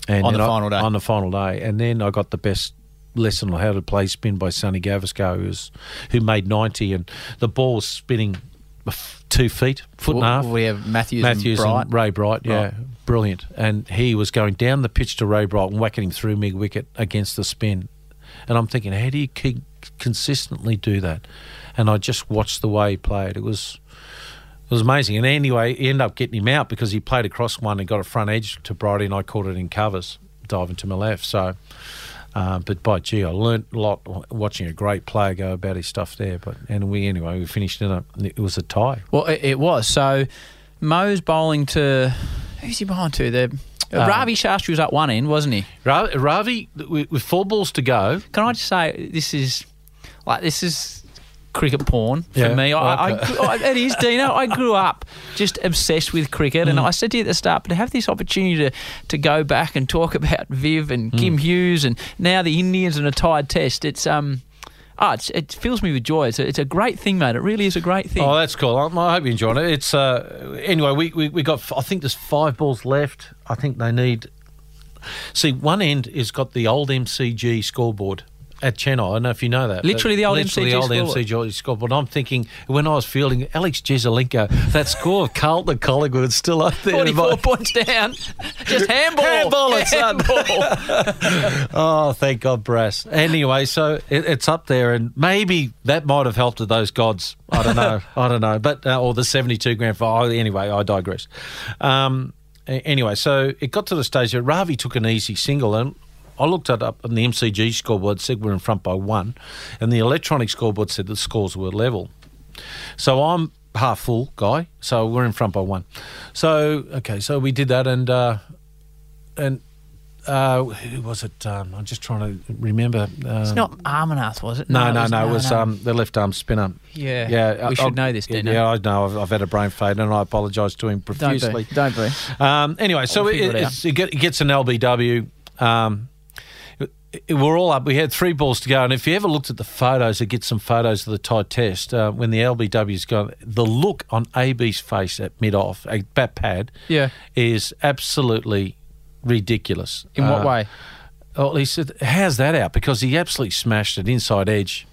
And On the I- final day. On the final day, and then I got the best lesson on how to play spin by Sunny Gavaskar, who was who made ninety, and the ball was spinning two feet, foot and a half. We have Matthews, Matthews and Bright. and Ray Bright, yeah, Right. Brilliant. And he was going down the pitch to Ray Bright and whacking him through mid wicket against the spin. And I'm thinking, how do you keep consistently do that? And I just watched the way he played. It was it was amazing. And anyway, he ended up getting him out because he played across one and got a front edge to Brighty, and I caught it in covers, diving to my left. So. Uh, but by gee, I learnt a lot watching a great player go about his stuff there. But and we anyway we finished in a it was a tie. Well, it, it was. So Mo's bowling to. Who's he behind to? The. Uh, Ravi Shastri was at one end, wasn't he? Ra- Ravi, with, with four balls to go, Can I just say this is like this is cricket porn for Yeah, me. I, okay. I, I, it is, Deano. I grew up just obsessed with cricket, Mm. and I said to you at the start, but to have this opportunity to, to go back and talk *laughs* about Viv and Mm. Kim Hughes and now the Indians and a tied test, it's um. Oh, it's, it fills me with joy. It's a, it's a great thing, mate. It really is a great thing. Oh, that's cool. I, I hope you enjoyed it. It's uh, anyway. We, we we got. I think there's five balls left. I think they need. See, one end has got the old MCG scoreboard at Chennai. I don't know if you know that. Literally the old Literally MCG the old. MCG scoreboard. I'm thinking when I was fielding Alex Jesaulenko, that score of Carlton Collingwood is still up there. 44 my- points down. Just *laughs* handball. Handball it, son. Handball. *laughs* Oh, thank God, Brass. Anyway, so it, it's up there, and maybe that might have helped with those gods. I don't know. *laughs* I don't know. But uh, or the seventy-two grand final. Anyway, I digress. Um, anyway, so it got to the stage where Ravi took an easy single, and I looked it up, and the MCG scoreboard said we're in front by one, and the electronic scoreboard said the scores were level. So I'm half full guy, so we're in front by one. So okay, so we did that, and uh, and uh, who was it? Um, I'm just trying to remember. Um, It's not Amarnath, was it? No, no, was- no. It was um, the left arm spinner. Yeah. Yeah, We I- should I- know this, yeah, Deano. Yeah, I know. I've, I've had a brain fade, and I apologise to him profusely. Don't be. Don't be. Um, anyway, so I'll it, it it, it gets an LBW. Um, it- it- we're all up. We had three balls to go, and if you ever looked at the photos, it get some photos of the tied test uh, when the LBW's gone. The look on AB's face at mid off, at bat pad, Yeah. is absolutely ridiculous. In what Uh, way? well, he said, "How's that out?" Because he absolutely smashed it inside edge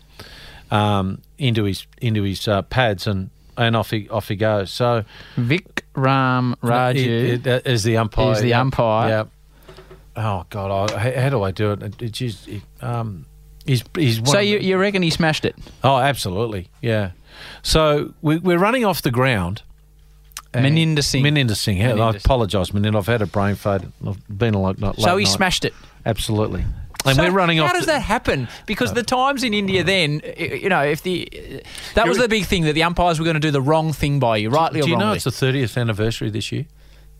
um, into his into his uh, pads, and and off he off he goes. So Vic Ram Raju. it- it- the umpire, is the umpire. Yeah. Oh God, I, how, do I do it? It, just, it, um, he's he's one so you, you reckon he smashed it? oh absolutely yeah. So we, we're running off the ground. Maninder Singh. Maninder Singh. Yeah, I apologise, Maninder. I've had a brain fade. I've been a lot. Not so late he night. smashed it. Absolutely. And So we're running how off. How does the- that happen? Because the times in India then, you know, if the that was the big thing that the umpires were going to do the wrong thing by you, rightly Do or wrongly. Do you know it's the 30th anniversary this year?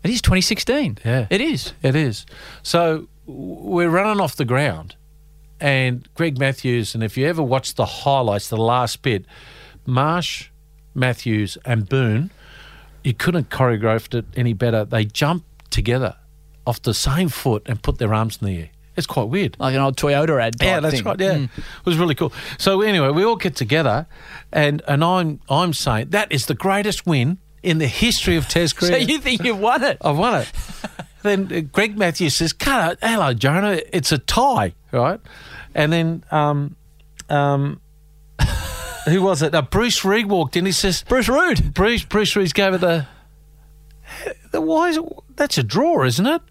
It is 2016. Yeah. it is. It is. So we're running off the ground, and Greg Matthews, and if you ever watch the highlights, the last bit, Marsh, Matthews, and Boone, you couldn't choreographed it any better. They jumped together off the same foot and put their arms in the air. It's quite weird. Like an old Toyota ad. Yeah, that's thing. right. Yeah, Mm. it was really cool. So anyway, we all get together, and and I'm I'm saying that is the greatest win in the history of Test So you think you've won it? I've won it. *laughs* then uh, Greg Matthews says, "Cut hello, Jonah. It's a tie, right?" And then, um, um, *laughs* who was it? Uh, Bruce Reid walked in. He says, Bruce Rood. "Bruce, Bruce Reid gave it the, the why is it? That's a draw, isn't it?"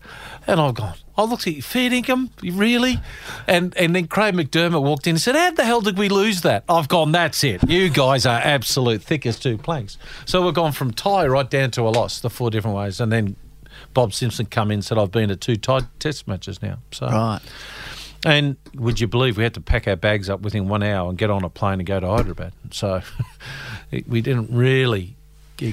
And I've gone. I looked at you, fair income, really? And and then Craig McDermott walked in and said, How the hell did we lose that? I've gone, that's it. You guys are absolute thick as two planks. So we've gone from tie right down to a loss, the four different ways. And then Bob Simpson come in and said, I've been to two ti- test matches now. So, Right. And would you believe we had to pack our bags up within one hour and get on a plane and go to Hyderabad? So *laughs* it, we didn't really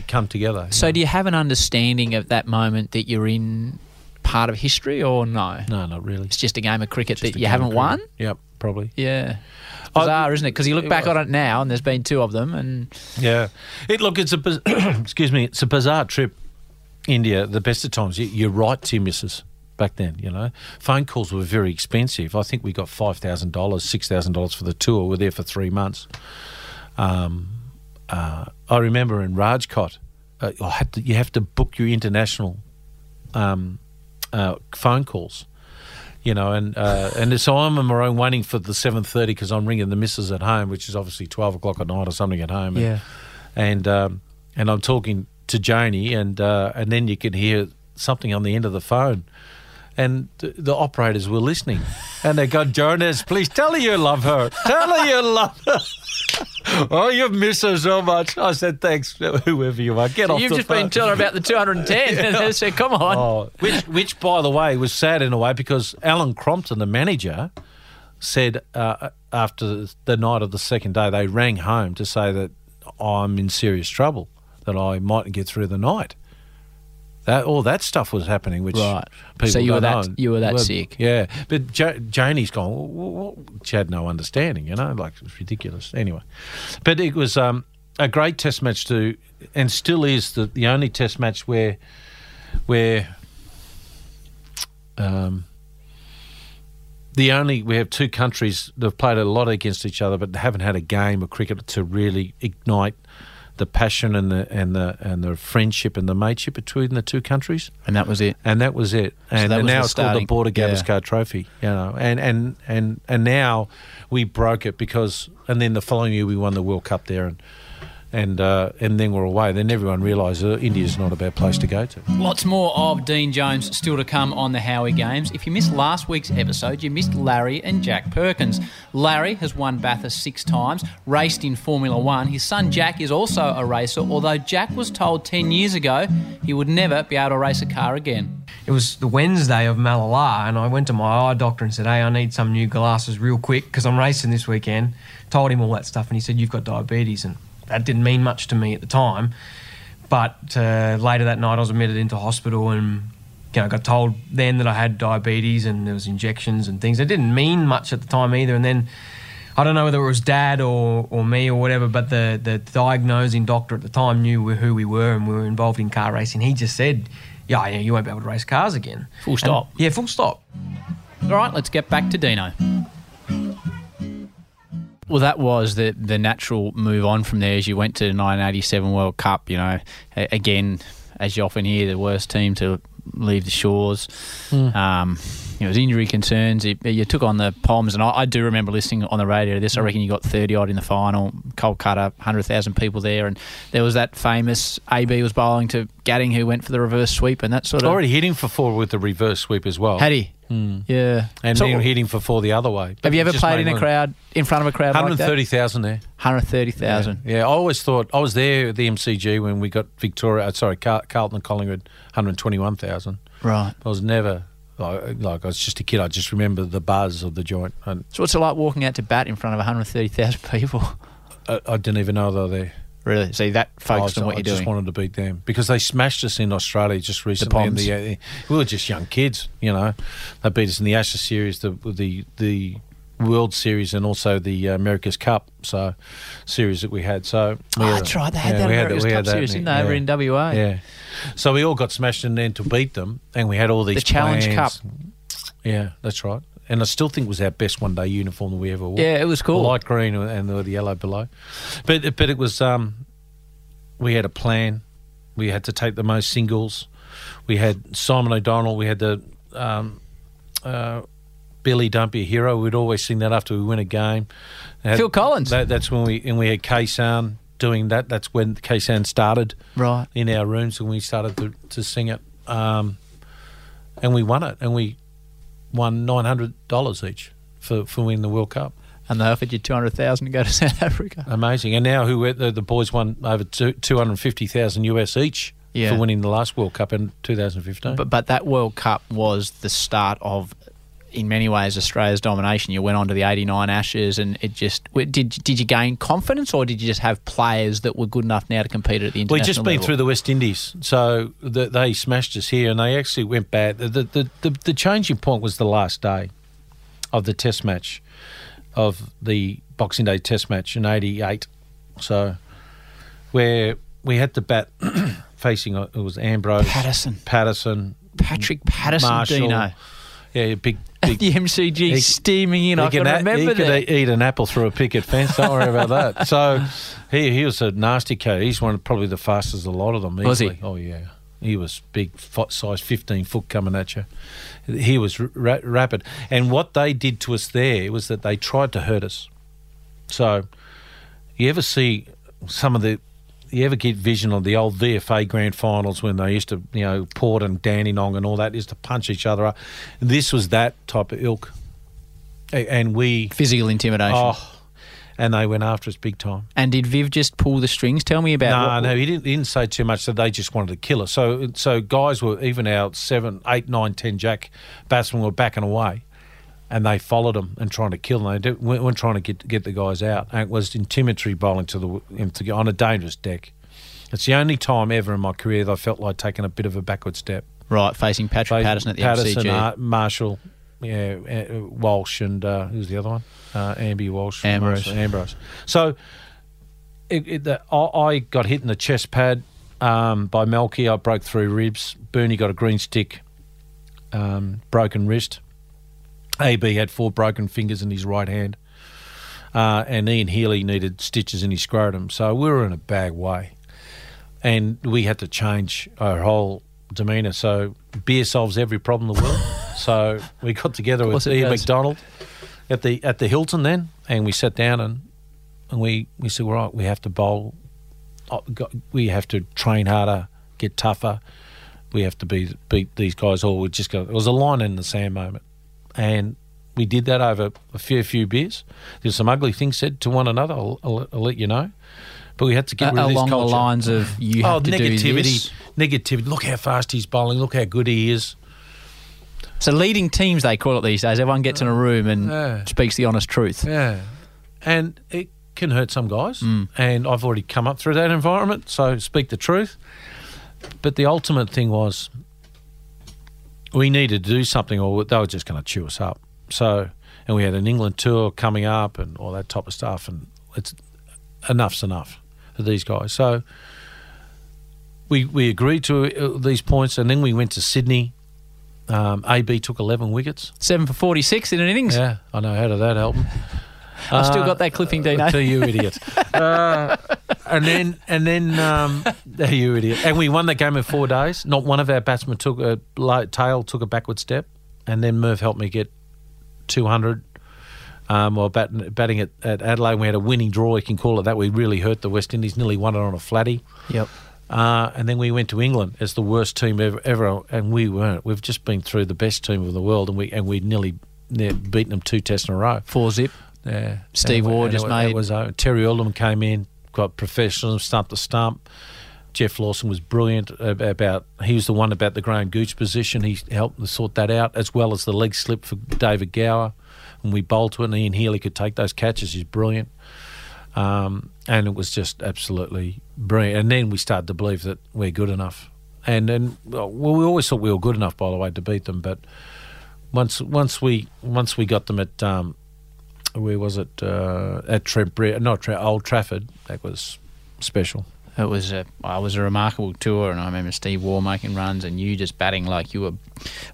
come together. So know. do you have an understanding of that moment that you're in part of history or no? No, not really. It's just a game of cricket Just that you haven't won? Yep, probably. Yeah. I- Bizarre, isn't it? Because you look back was. on it now and there's been two of them and Yeah. It look, it's a *clears throat* excuse me, it's a bizarre trip. India, the best of times, you, to your missus back then. You know, phone calls were very expensive. I think we got five thousand dollars, six thousand dollars for the tour. We're there for three months. Um, uh, I remember in Rajkot, uh, I had to, you have to book your international um, uh, phone calls. You know, and uh, and so I'm on my own waiting for the seven thirty because I'm ringing the missus at home, which is obviously twelve o'clock at night or something at home. And, Yeah. and um, and I'm talking to Janie, and uh, and then you can hear something on the end of the phone, and the, the operators were listening, and they go, Jonas, please tell her you love her, tell her you love her. *laughs* oh, you miss her so much. I said, thanks, whoever you are, get off the book. you've just phone. been telling her about the 210 and they *laughs* *laughs* said, come on. Oh, which, which, by the way, was sad in a way because Alan Crompton, the manager, said uh, after the night of the second day, they rang home to say that I'm in serious trouble, that I mightn't get through the night. That all that stuff was happening, which Right. people So you were that- know. you were that Well, sick. Yeah, but ja- Janie's gone. "Well, well, well," she had no understanding, you know, like it's ridiculous. Anyway, but it was um, a great test match to, and still is the the only test match where where um, the only we have two countries that have played a lot against each other, but haven't had a game of cricket to really ignite the passion and the and the and the friendship and the mateship between the two countries. And that was it. And that was it. And, that and was now it's called the Border yeah. Gavaskar Trophy. You know, and, and and and now we broke it because, and then the following year we won the World Cup there, and and uh, and then we're away. Then everyone realised uh, India's not a bad place to go to. Lots more of Dean Jones still to come on the Howie Games. If you missed last week's episode, you missed Larry and Jack Perkins. Larry has won Bathurst six times, raced in Formula One. His son Jack is also a racer, although Jack was told 10 years ago he would never be able to race a car again. It was the Wednesday of Malala, and I went to my eye doctor and said, "Hey, I need some new glasses real quick because I'm racing this weekend." Told him all that stuff, and he said, "You've got diabetes," and that didn't mean much to me at the time. But uh, later that night, I was admitted into hospital, and you know, got told then that I had diabetes, and there was injections and things. It didn't mean much at the time either, and then. I don't know whether it was dad or, or me or whatever, but the, the diagnosing doctor at the time knew who we were and we were involved in car racing. He just said, Yeah, yeah, you won't be able to race cars again. Full And- stop. yeah, full stop. All right, let's get back to Deano. Well, that was the the natural move on from there as you went to the 1987 World Cup. You know, again, as you often hear, the worst team to leave the shores. Um, you know, it was injury concerns. You, you took on the Poms, and I, I do remember listening on the radio to this. I reckon you got 30 odd in the final. Kolkata, 100,000 people there, and there was that famous AB was bowling to Gatting, who went for the reverse sweep, and that sort of Already hitting for four with the reverse sweep as well. had he. Yeah, and So- then hitting for four the other way. Have you ever played in a crowd in front of a crowd like 130,000 there. 130,000. Yeah, I always thought I was there at the MCG when we got Victoria. Uh, sorry, Carlton and Collingwood, 121,000. Right. I was never like, like I was just a kid. I just remember the buzz of the joint. And So what's it like walking out to bat in front of 130,000 people? I, I didn't even know they were there. Really? See, that focused on what I you're just doing. wanted to beat them because they smashed us in Australia just recently. in Poms. the, uh, we were just young kids, you know. They beat us in the Ashes series, the the the World Series, and also the uh, America's Cup. So series that we had. So we Oh, had- that's right. They had that America's Cup series, didn't they, over in WA? Yeah. So we all got smashed in then to beat them, and we had all these The Challenge plans. Cup. Yeah, that's right. And I still think it was our best one day uniform that we ever wore. Yeah, it was cool. The light green and the, the yellow below. But but it was um, we had a plan. We had to take the most singles. We had Simon O'Donnell. We had the um, uh, Billy Don't Be a Hero. We'd always sing that after we win a game. Had- Phil Collins. That, that's when we and we had K Sound doing that. That's when K Sound started Right. in our rooms and we started to, to sing it. Um, and we won it, and we won nine hundred dollars each for for winning the World Cup. And they offered you 200,000 to go to *laughs* South Africa. Amazing. And now who the, the boys won over two two hundred fifty thousand US each Yeah. for winning the last World Cup in 2015. But but that World Cup was the start of, in many ways, Australia's domination. You went on to the '89 Ashes, and it just did. Did you gain confidence, or did you just have players that were good enough now to compete at the international We'd just been level? through the West Indies, so the, they smashed us here, and they actually went bad. The, the, the, the changing point was the last day of the Test match, of the Boxing Day Test match in '88. So, where we had to bat *clears throat* facing uh, it was Ambrose, Patterson. Patterson, Patrick Patterson, Marshall. Deano. Yeah, big, *laughs* big. the MCG He- steaming in. I can a- remember he could that. eat, eat an apple through a picket fence. Don't worry about that. *laughs* So he he was a nasty cat. He's one of probably the fastest of a lot of them. Was he? Oh yeah, he was big, size fifteen foot coming at you. He was ra- rapid. And what they did to us there was that they tried to hurt us. So you ever see some of the you ever get vision of the old VFA grand finals when they used to, you know, Port and Dandenong and all that used to punch each other up. This was that type of ilk. And we Physical intimidation. Oh, and they went after us big time. And did Viv just pull the strings? Tell me about. No, what- no, he didn't, he didn't say too much. That they just wanted to kill us. So, so guys were even our seven, eight, nine, ten jack batsmen were backing away, and they followed him and trying to kill them. They did, weren't weren't trying to get get the guys out. And it was intimidatory bowling to the on a dangerous deck. It's the only time ever in my career that I felt like taking a bit of a backward step. Right, facing Patrick Patterson at the Patterson, MCG. uh, Marshall, yeah, uh, Walsh, and uh, who's the other one? Uh, Amby Walsh, Ambrose. Marshall, Ambrose. So it, it, the, I, I got hit in the chest pad um, by Melky. I broke three ribs. Bernie got a green stick, um, broken wrist. AB had four broken fingers in his right hand. Uh, and Ian Healy needed stitches in his scrotum. So we were in a bad way. And we had to change our whole demeanour. So beer solves every problem in the world. *laughs* so we got together with Ian does. McDonald at the at the Hilton then, and we sat down and and we, we said, all right, we have to bowl. oh, We have to train harder, get tougher. We have to be, beat these guys, or we're just going. It was a line in the sand moment, and we did that over a fair few beers. There's some ugly things said to one another. I'll, I'll, I'll let you know, but we had to get A- rid of this along the lines of you have oh, to do negativity, negativity. Look how fast he's bowling. Look how good he is. So leading teams, they call it these days. Everyone gets in a room and Yeah. speaks the honest truth. Yeah, and it can hurt some guys. Mm. And I've already come up through that environment, so speak the truth. But the ultimate thing was we needed to do something, or they were just going to chew us up. So, and we had an England tour coming up, and all that type of stuff. And it's enough's enough for these guys. So. We, we agreed to uh, these points, and then we went to Sydney. Um, AB took 11 wickets. Seven for 46 in an innings. Yeah, I know. How did that help? *laughs* I've still Uh, got that clipping, Deano. *laughs* To you, idiot. uh, *laughs* and then, and then, um, *laughs* you idiot. And we won that game in four days. Not one of our batsmen took a low, tail, took a backward step, and then Merv helped me get two hundred. Um, while bat, batting at, at Adelaide, we had a winning draw. You can call it that. We really hurt the West Indies. Nearly won it on a flatty. Yep. Uh, and then we went to England as the worst team ever, ever, and we weren't. We've just been through the best team of the world, and we and we nearly, nearly beaten them two tests in a row. Four zip. Yeah, Steve and just made- It was uh, Terry Alderman came in, professional, stump to stump. Geoff Lawson was brilliant about. He was the one about the Graham Gooch position. He helped sort that out, as well as the leg slip for David Gower. And we bowled to it, and Ian Healy could take those catches. He's brilliant. Um, and it was just absolutely brilliant. And then we started to believe that we're good enough. And and well, we always thought we were good enough, by the way, to beat them. But once once we once we got them at um, where was it uh, at Trent Bre- not Trent, Old Trafford, that was special. It was a, it was a remarkable tour, and I remember Steve Waugh making runs, and you just batting like you were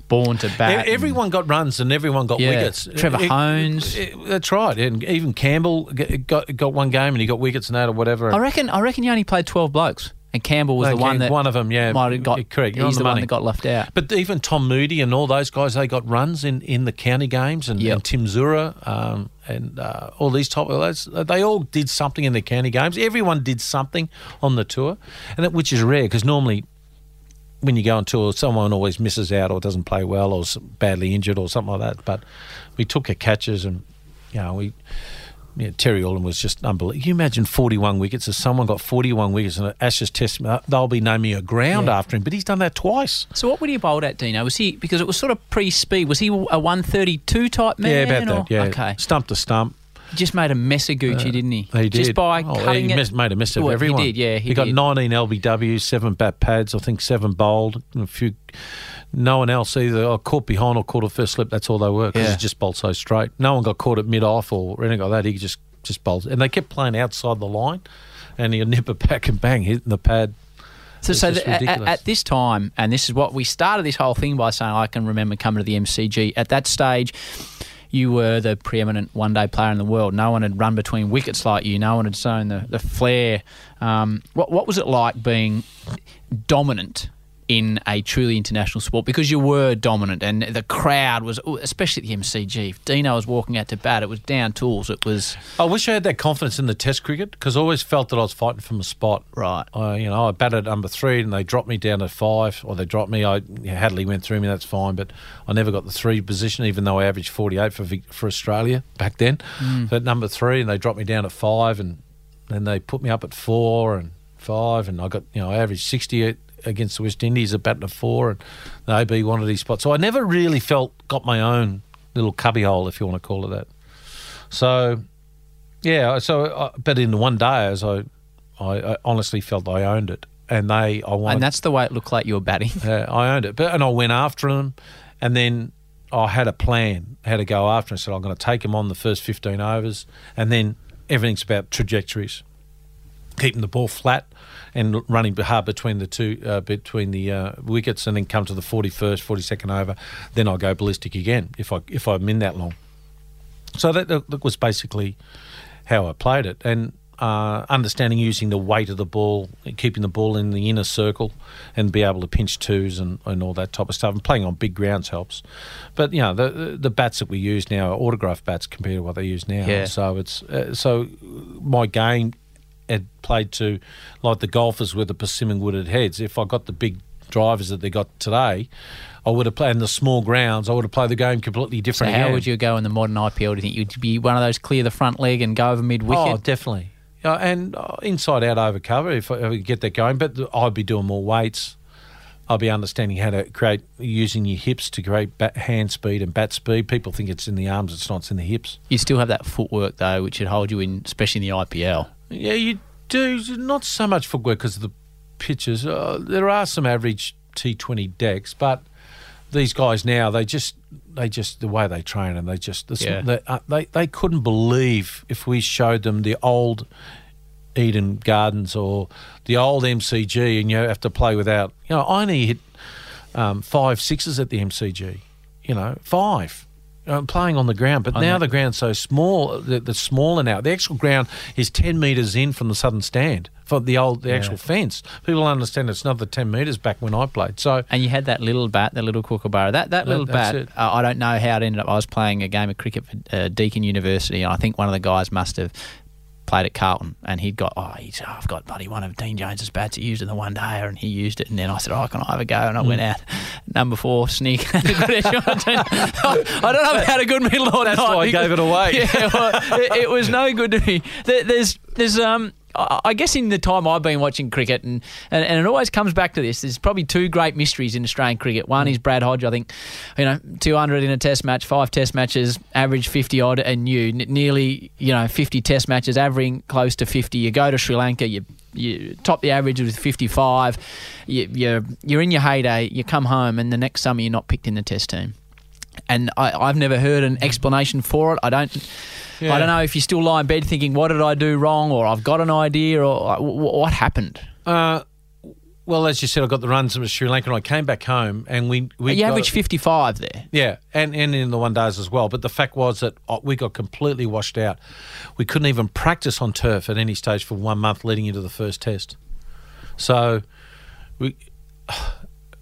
born to bat. Everyone got runs and everyone got Yeah, wickets. Trevor It- Hones. it- that's right. And even Campbell got got one game and he got wickets and that or whatever. I reckon. I reckon you only played twelve blokes, and Campbell was the one that one of them, yeah, might have got. correct. You're He's on the, the one that got left out. But even Tom Moody and all those guys, they got runs in, in the county games, and, Yep. and Tim Zoehrer um, and uh, all these top those. They all did something in the county games. Everyone did something on the tour, and that, which is rare because normally when you go on tour, someone always misses out or doesn't play well or is badly injured or something like that. But we took our catches and you know we yeah, Terry Allen was just unbelievable. You imagine 41 wickets. If someone got 41 wickets and Ashes Test, uh, they'll be naming a ground after him. But he's done that twice. So what would he bowled at, Deano? Was he because it was sort of pre-speed? Was he a one thirty-two type man? yeah, about or- that. Yeah, Okay. stump to stump. He just made a mess of Gucci, didn't he? He did. Just by Oh, cutting he it. made a mess of Well, everyone. He did, yeah. He, got did. 19 LBWs, seven bat pads, I think seven bowled, and a few. No one else either. Caught behind or caught a first slip. That's all they were because Yeah. he just bowled so straight. No one got caught at mid off or anything like that. He just just bowled, and they kept playing outside the line, and he'd nip it *laughs* back and bang, hitting the pad. So, so th- at, at this time, and this is what we started this whole thing by saying, I can remember coming to the MCG. At that stage, you were the preeminent one day player in the world. No one had run between wickets like you, no one had shown the, the flair. Um, what, what was it like being dominant? In a truly international sport, because you were dominant, and the crowd was, especially at the MCG. If Deano was walking out to bat, it was down tools. It was I wish I had that confidence in the Test cricket because I always felt that I was fighting from a spot. right. I, you know, I batted number three and they dropped me down to five, or they dropped me. I Hadlee went through me. That's fine, but I never got the three position, even though I averaged forty-eight for for Australia back then. Mm. But number three, and they dropped me down at five, and then they put me up at four and five, and I got you know I averaged sixty at- against the West Indies at batting at four, and the AB wanted his spot. So I never really felt got my own little cubbyhole, if you want to call it that. So yeah, so uh, but in the one day, as I, I, I honestly felt I owned it, and they, I wanted, And that's the way it looked like you were batting. *laughs* uh, I owned it, but and I went after them, and then I had a plan how to go after. I said I'm going to take them on the first 15 overs, and then everything's about trajectories, keeping the ball flat and running hard between the two uh, between the uh, wickets, and then come to the 41st, 42nd over. Then I'll go ballistic again if I if I'm in that long. So that, that was basically how I played it, and uh, understanding using the weight of the ball, keeping the ball in the inner circle, and be able to pinch twos and, and all that type of stuff. And playing on big grounds helps. But you know the the bats that we use now are autograph bats compared to what they use now. Yeah. So it's uh, so my game had played to like the golfers with the persimmon wooded heads. If I got the big drivers that they got today. I would have played in the small grounds. I would have played the game completely So how again. would you go in the modern IPL? Do you think you'd be one of those clear the front leg and go over mid wicket? Oh, definitely. Yeah, and uh, inside out over cover if I, if I get that going. But th- I'd be doing more weights. I'll be understanding how to create using your hips to create bat, hand speed and bat speed. People think it's in the arms. It's not. It's in the hips. You still have that footwork though, which should hold you in, especially in the IPL. Yeah, you do. Not so much footwork because of the pitches. Uh, there are some average T20 decks, but these guys now they just they just the way they train and they just the, Yeah. they, uh, they they couldn't believe if we showed them the old Eden Gardens or the old MCG and you have to play without you know I only hit um, five sixes at the MCG you know five uh, playing on the ground but I now know. the ground's so small the, the smaller now the actual ground is 10 metres in from the southern stand for the old the actual fence people understand it's another 10 metres back when I played so And you had that little bat, the little kookaburra. That that That- little bat. Uh, I don't know how it ended up. I was playing a game of cricket for uh, Deakin University, and I think one of the guys must have played at Carlton, and he'd got oh, he's, oh I've got buddy one of Dean Jones's bats. He used it in the one day, and he used it. And then I said, oh, can I have a go? And I went Mm. out *laughs* number four sneak. Had a good edge on it. I don't know if I had a good middle or That's not. why I gave it away. *laughs* Yeah, well, it, it was no good to me. There, there's there's um. I guess in the time I've been watching cricket, and, and, and it always comes back to this. There's probably two great mysteries in Australian cricket. One mm. is Brad Hodge. I think, you know, 200 in a Test match, five Test matches, average 50 odd, and you n- nearly, you know, 50 Test matches, averaging close to 50. You go to Sri Lanka, you you top the average with 55. You, you're you're in your heyday. You come home, and the next summer you're not picked in the Test team. And I, I've never heard an explanation for it. I don't. I don't know if you still lie in bed thinking, "What did I do wrong?" or "I've got an idea," or w- w- "What happened?" Uh, well, as you said, I got the runs of Sri Lanka, and I came back home, and we we you averaged fifty-five there. yeah, and and in the one days as well. But the fact was that uh, we got completely washed out. We couldn't even practice on turf at any stage for one month leading into the first test. So we.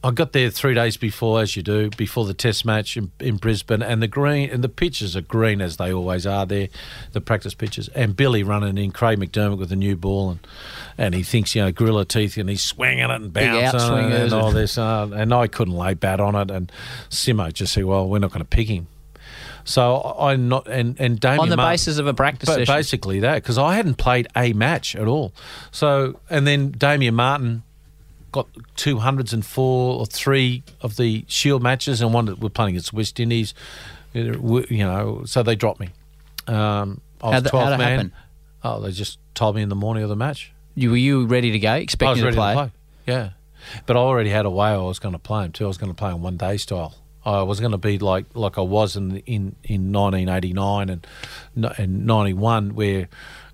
I got there three days before, as you do, before the Test match in, in Brisbane, and the green and the pitches are green as they always are there, the practice pitches. And Billy running in, Craig McDermott with a new ball, and and he thinks you know gorilla teeth, and he's swinging it and bouncing it and all this, uh, and I couldn't lay bat on it. And Simo just said, "Well, we're not going to pick him." So I not and and Damien On the Martyn- basis of a practice but session. basically that because I hadn't played a match at all. So and then Damien Martyn got two hundreds and four or three of the Shield matches, and one that we're playing against West Indies. You know, so they dropped me. Um, I was How'd that- twelfth man. happen? Oh, they just told me in the morning of the match. You were you ready to go, expecting to play? to play. Yeah, but I already had a way I was going to play him too. I was going to play him one day style. I was going to be like like I was in in in 1989 and and 91 where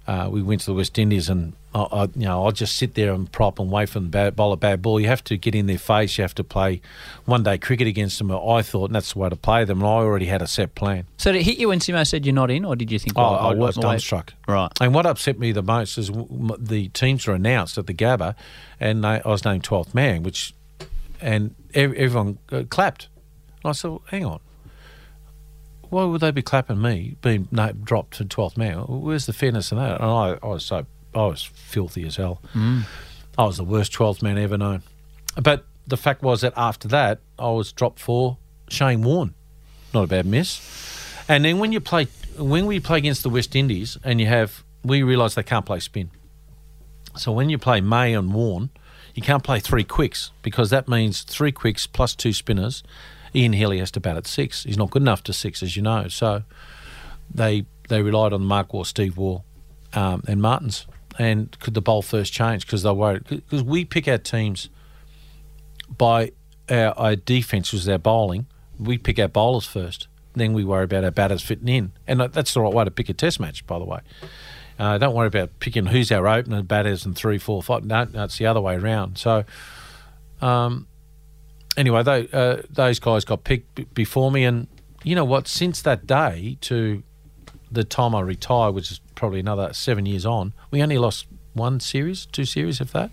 uh, we went to the West Indies and I, I you know I'll just sit there and prop and wait for them to bat- bowl a bad ball. You have to get in their face. You have to play one day cricket against them. I thought and that's the way to play them. And I already had a set plan. So did it hit you when Simo said you're not in, or did you think? Oh, I, I was work my way- dumbstruck. Right. And what upset me the most is the teams were announced at the Gabba, and they, I was named 12th man, which, and everyone uh, clapped. And I said, well, hang on. Why would they be clapping me being dropped to 12th man? Where's the fairness in that? And I, I was so, I was filthy as hell. I was the worst 12th man ever known. But the fact was that after that, I was dropped for Shane Warne. Not a bad miss. And then when you play, when we play against the West Indies, and you have, we realise they can't play spin. So when you play May and Warne, you can't play three quicks because that means three quicks plus two spinners. Ian Healy has to bat at six. He's not good enough to six, as you know. So they they relied on Mark Waugh, Steve Waugh, um, and Martyns. And could the bowl first change because they're worried? Because we pick our teams by our, our defence, which is our bowling. We pick our bowlers first. Then we worry about our batters fitting in. And that's the right way to pick a test match, by the way. Uh, don't worry about picking who's our opener, batters, and three, four, five. No, no it's the other way around. So, um, anyway, they, uh, those guys got picked b- before me, and you know what? Since that day to the time I retire, which is probably another seven years on, we only lost one series, two series, if that.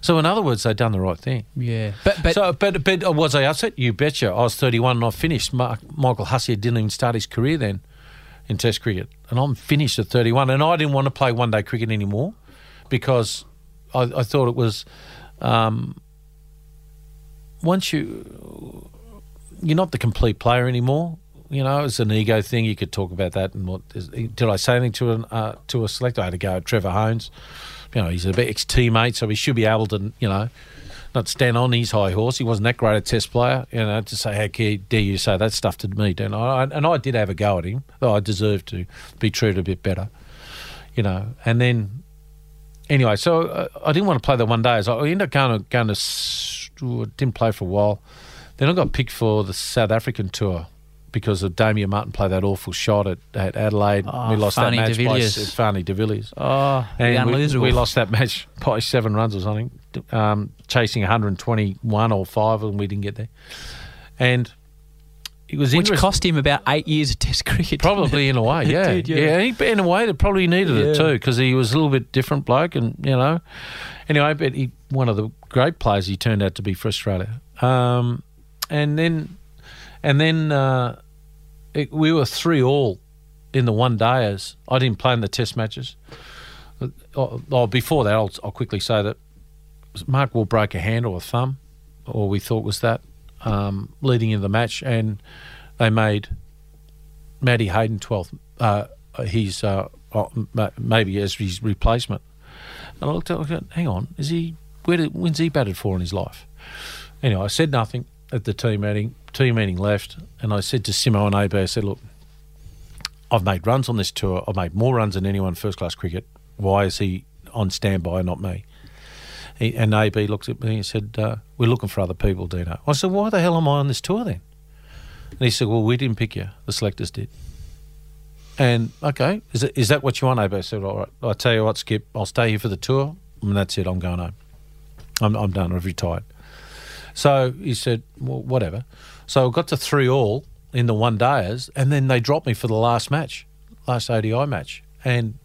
So, in other words, they've done the right thing. Yeah. But but so, but, but was I upset? You betcha. I was 31 and I finished. Mark, Michael Hussey didn't even start his career then in Test cricket, and I'm finished at 31. And I didn't want to play one day cricket anymore because I, I thought it was um, once you you're not the complete player anymore. You know, it's an ego thing. You could talk about that. And what did I say anything to an uh, to a selector? I had to go at Trevor Hohns. You know, he's a bit ex teammate, so he should be able to, you know, not stand on his high horse. He wasn't that great a test player, you know, to say, how dare you say that stuff to me, don't I? And I did have a go at him, though I deserved to be treated a bit better, you know. And then, anyway, so uh, I didn't want to play the one day. So I ended up going to, going to didn't play for a while. Then I got picked for the South African tour because of Damien Martyn played that awful shot at, at Adelaide. Oh, we lost that match by. S- de Villiers. oh, And we, we lost that match by seven runs or something, um, chasing 121 or five, and we didn't get there. And it was which cost him about eight years of Test cricket. Probably in a way, *laughs* yeah, did, yeah. He, in a way, that probably needed it too because he was a little bit different bloke, and you know. Anyway, but he one of the great players he turned out to be for Australia. Um, and then, and then uh, it, we were three all in the one dayers. I didn't play in the Test matches. Oh, oh, before that, I'll, I'll quickly say that Mark Will broke a hand or a thumb, or we thought was that, um, leading into the match, and they made Matty Hayden 12th, uh, he's uh, oh, maybe as his replacement. And I looked at, at hang on, is he, where did, when's he batted for in his life? Anyway, I said nothing at the team meeting. Team meeting left, and I said to Simo and AB, I said, look, I've made runs on this tour. I've made more runs than anyone in first class cricket. Why is he on standby and not me? He, and AB looked at me and said, uh, We're looking for other people, Deano. I said, Why the hell am I on this tour then? And he said, Well, we didn't pick you. The selectors did. And okay, is, it, is that what you want, AB? I said, All right. I'll tell you what, Skip, I'll stay here for the tour, and that's it. I'm going home. I'm, I'm done. I've retired. So he said, well, whatever. So I got to three all in the one days, and then they dropped me for the last match, last ODI match. And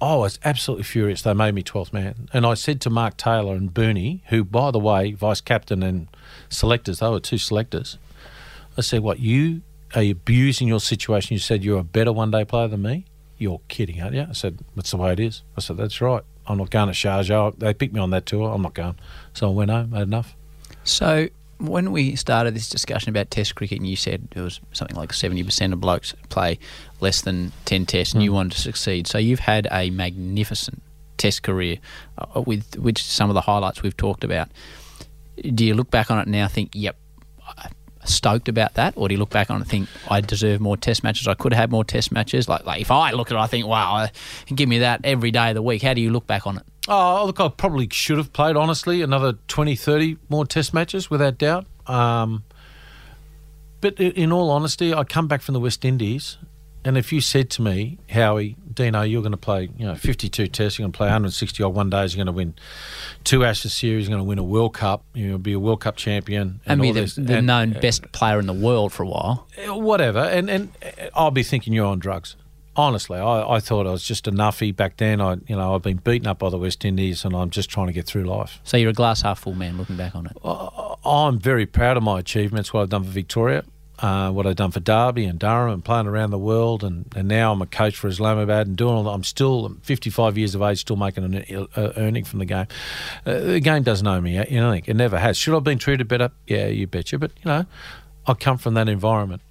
I was absolutely furious. They made me 12th man. And I said to Mark Taylor and Bernie, who, by the way, vice captain and selectors, they were two selectors. I said, What, you are abusing your situation? You said you're a better one day player than me? You're kidding, aren't you? I said, That's the way it is. I said, That's right. I'm not going to Sharjah. They picked me on that tour. I'm not going. So I went home, had enough. So when we started this discussion about Test cricket, and you said it was something like seventy percent of blokes play less than ten Tests, and you wanted to succeed. So you've had a magnificent Test career, uh, with which some of the highlights we've talked about. Do you look back on it now, and think, "Yep, I- stoked about that," or do you look back on it and think, "I deserve more Test matches. I could have had more Test matches." Like, like if I look at it, I think, "Wow, uh, give me that every day of the week." How do you look back on it? Oh, look, I probably should have played, honestly, another 20, 30 more test matches, without doubt. Um, but in all honesty, I come back from the West Indies, and if you said to me, Howie, Deano, you're going to play, you know, 52 tests, you're going to play 160 odd one days, you're going to win two Ashes series, you're going to win a World Cup, you'll be a World Cup champion. And, be the, the and- known best player in the world for a while. uh, whatever, and and uh, I'll be thinking you're on drugs. Honestly, I, I thought I was just a nuffy back then. I, you know, I've been beaten up by the West Indies, and I'm just trying to get through life. So you're a glass half full man looking back on it. I'm very proud of my achievements, what I've done for Victoria, uh, what I've done for Derby and Durham, and playing around the world, and, and now I'm a coach for Islamabad and doing all. that. I'm still I'm 55 years of age, still making an uh, earning from the game. Uh, the game doesn't owe me anything. It never has. Should I have been treated better? Yeah, you betcha. But you know, I come from that environment.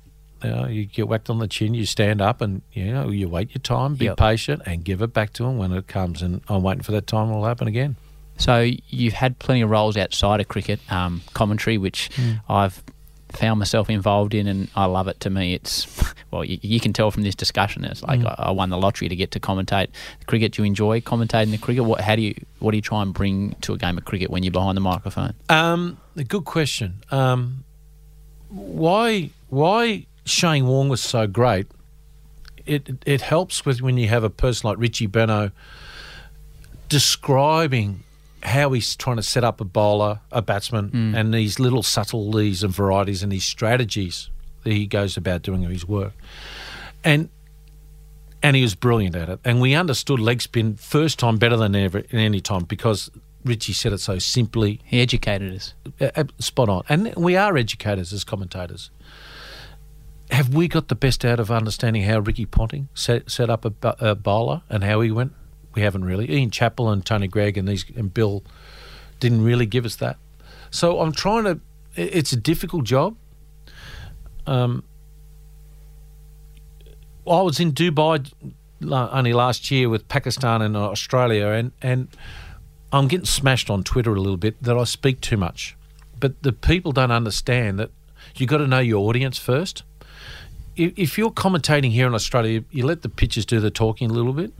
You know, you get whacked on the chin, you stand up, and you know you wait your time, be Yep. patient, and give it back to them when it comes. And I'm waiting for that time. It will happen again. So you've had plenty of roles outside of cricket, um, commentary, which I've found myself involved in, and I love it. To me, it's *laughs* well, you, you can tell from this discussion. It's like I, I won the lottery to get to commentate cricket. Do you enjoy commentating the cricket? What how do you what do you try and bring to a game of cricket when you're behind the microphone? Um, a good question. Um, why why Shane Warne was so great? It it helps with when you have a person like Richie Benaud describing how he's trying to set up a bowler, a batsman, and these little subtleties and varieties and these strategies that he goes about doing his work. And and he was brilliant at it. And we understood leg spin first time better than ever in any time because Richie said it so simply, He educated us. uh, spot on. And we are educators as commentators. Have we got the best out of understanding how Ricky Ponting set, set up a, a bowler and how he went? We haven't really. Ian Chappell and Tony Greig and these and Bill didn't really give us that. So I'm trying to. It's a difficult job. Um, I was in Dubai only last year with Pakistan and Australia, and and I'm getting smashed on Twitter a little bit that I speak too much. But the people don't understand that you've got to know your audience first. If, you're commentating here in Australia, you let the pitchers do the talking a little bit.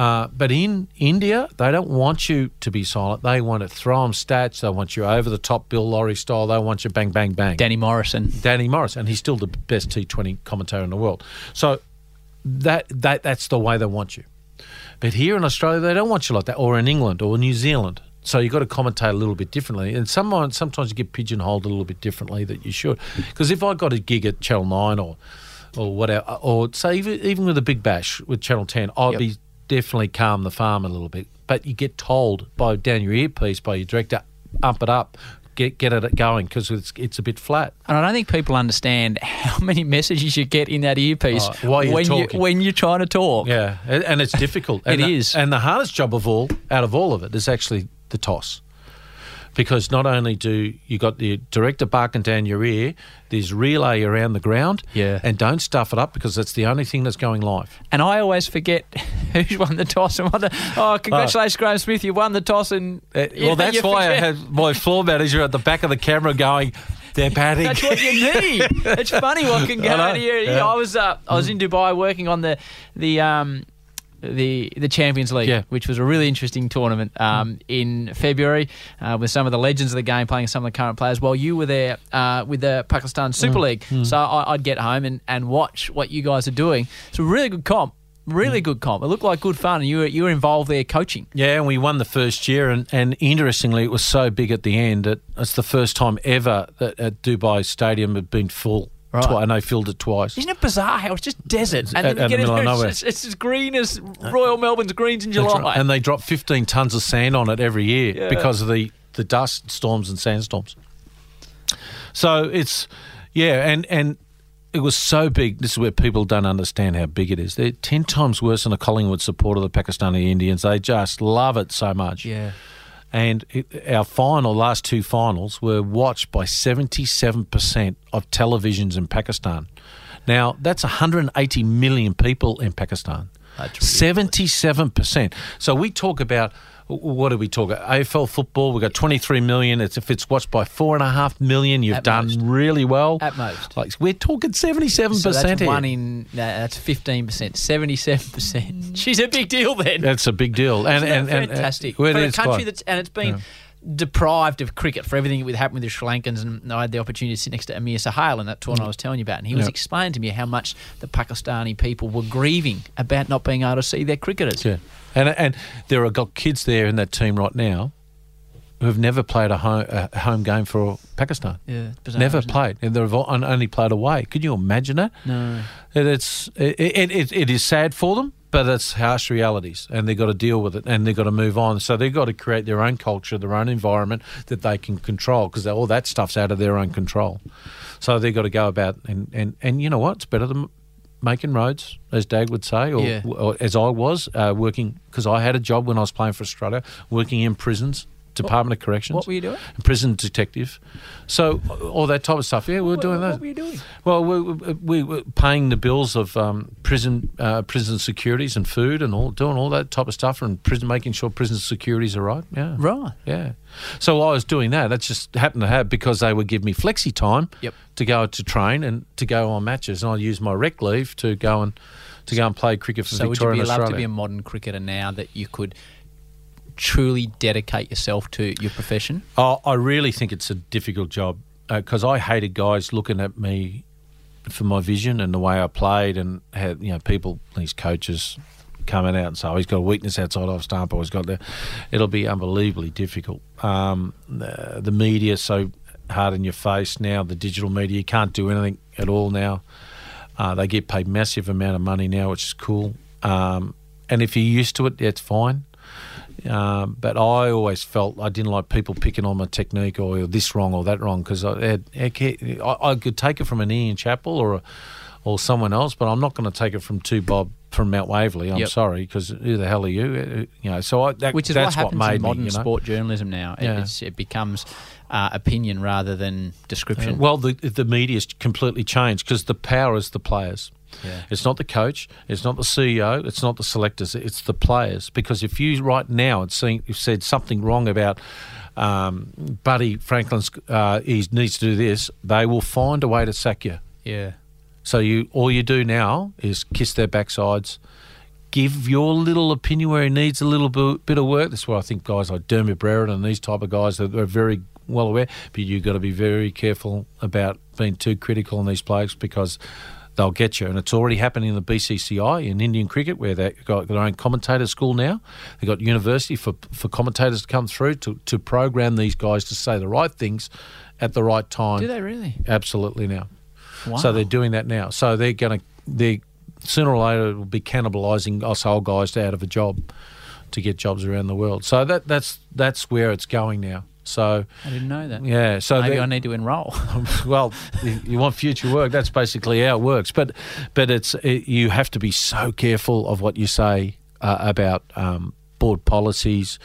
Uh, but in India, they don't want you to be silent. They want to throw them stats. They want you over the top, Bill Lawry style. They want you bang, bang, bang. Danny Morrison. Danny Morris, and he's still the best T20 commentator in the world. So that that that's the way they want you. But here in Australia, they don't want you like that, or in England or New Zealand. So you've got to commentate a little bit differently, and sometimes sometimes you get pigeonholed a little bit differently that you should. Because if I got a gig at Channel Nine or or whatever, or say even, even with a Big Bash with Channel Ten, I'd Yep. be definitely calm the farm a little bit. But you get told by down your earpiece by your director, up it up, get get it going because it's it's a bit flat. And I don't think people understand how *laughs* many messages you get in that earpiece Oh, while you're when talking. you when you're trying to talk. Yeah, and and it's difficult. *laughs* It and the- is. and the hardest job of all, out of all of it, is actually the toss, because not only do you got the director barking down your ear, there's relay around the ground. Yeah. and don't stuff it up because that's the only thing that's going live. And I always forget *laughs* who's won the toss and won the. Oh, congratulations, Graeme Smith! You won the toss, and Uh, well, that's why I forget. have my floor manager at the back of the camera going, "They're batting." That's what you need. *laughs* it's funny what can go out of here. yeah. I was uh, I was in Dubai working on the the um the the Champions League, Yeah. which was a really interesting tournament um, in February uh, with some of the legends of the game playing some of the current players. While you were there uh, with the Pakistan Super League, so I, I'd get home and, and watch what you guys are doing. It's a really good comp. Really good comp. It looked like good fun, and you were you were involved there coaching. Yeah, and we won the first year, and, and interestingly, it was so big at the end that it's the first time ever that at Dubai Stadium had been full. Right. Twi- and they filled it twice. Isn't it bizarre how it's just desert and then you get the middle of there—it's it's as green as Royal Melbourne's greens in July. right. And they drop 15 tons of sand on it every year Yeah. because of the, the dust storms and sandstorms. So it's, yeah, and, and it was so big. This is where people don't understand how big it is. They're 10 times worse than a Collingwood supporter of the Pakistani Indians. They just love it so much. yeah. And it, our final, last two finals, were watched by 77% of televisions in Pakistan. Now, that's 180 million people in Pakistan. That's 77%. So we talk about, what are we talking? about? AFL football, we've got 23 million. It's, if it's watched by four and a half million, you've At done most. really well. At most. Like, we're talking 77% So that's here. one in. No, that's fifteen percent. Seventy-seven percent. Mm. *laughs* She's a big deal then. That's a big deal. And, and, and uh, fantastic well, for a country quite- that's and it's been deprived of cricket for everything that happened with the Sri Lankans. And I had the opportunity to sit next to Aamer Sohail in that tournament mm. I was telling you about, and he was Yeah. explaining to me how much the Pakistani people were grieving about not being able to see their cricketers. Yeah, and and there are got kids there in that team right now who have never played a home, a home game for Pakistan. Yeah, bizarre, never isn't it? played, and they've only played away. Could you imagine that? No. It, it's it, it, it, it is sad for them, but it's harsh realities, and they've got to deal with it, and they've got to move on. So they've got to create their own culture, their own environment that they can control, because all that stuff's out of their own control. So they've got to go about and and and you know what? It's better than making roads, as Dag would say, or, Yeah. or as I was uh, working because I had a job when I was playing for Australia, working in prisons. Department of Corrections. What were you doing? Prison detective. So all that type of stuff. Yeah, we were doing that. What were you doing? Well, we, we, we were paying the bills of um, prison uh, prison securities and food and all doing all that type of stuff and prison making sure prison securities are right. Yeah, Right. Yeah. So I was doing that. That just happened to have because they would give me flexi time Yep. to go to train and to go on matches, and I use my rec leave to go and to go and play cricket for So would you Victoria be allowed to be a modern cricketer now that you could truly dedicate yourself to your profession? Oh, I really think it's a difficult job because I hated guys looking at me for my vision and the way I played, and had you know people, these coaches coming out and say, "Oh, he's got a weakness outside off stump, he's got that." It'll be unbelievably difficult. Um, the, the media so hard in your face now. The digital media you can't do anything at all now. Uh, they get paid massive amount of money now, which is cool. Um, and if you're used to it, it's fine. Um, but I always felt I didn't like people picking on my technique or this wrong or that wrong because I, had- I, I could take it from an Ian Chappell or a, or someone else, but I'm not going to take it from two Bob from Mount Waverley. I'm Yep. sorry because who the hell are you? Uh, You know, so I, that, Which is that's what what, made in modern me. You know? sport journalism now. It, Yeah. it's, it becomes uh, opinion rather than description. Well, the the media's completely changed because the power is the players. Yeah. It's not the coach. It's not the CEO. It's not the selectors. It's the players. Because if you right now had seen, you've said something wrong about um, Buddy Franklin's, uh, he needs to do this, they will find a way to sack you. yeah. So you all you do now is kiss their backsides, give your little opinion where he needs a little bit, bit of work. That's why I think guys like Dermot Brereton and these type of guys are, are very well aware. But you've got to be very careful about being too critical on these players because they'll get you. And it's already happening in the BCCI in Indian cricket where they've got their own commentator school now. They've got university for, for commentators to come through to, to program these guys to say the right things at the right time. Do they really? Absolutely now. Wow. So they're doing that now. So they're going to they sooner or later will be cannibalising us old guys out of a job to get jobs around the world. So that that's that's where it's going now. So I didn't know that. yeah, so Maybe they- I need to enrol. *laughs* well, you you want future work. That's basically how it works. But but it's it, you have to be so careful of what you say uh, about um, board policies,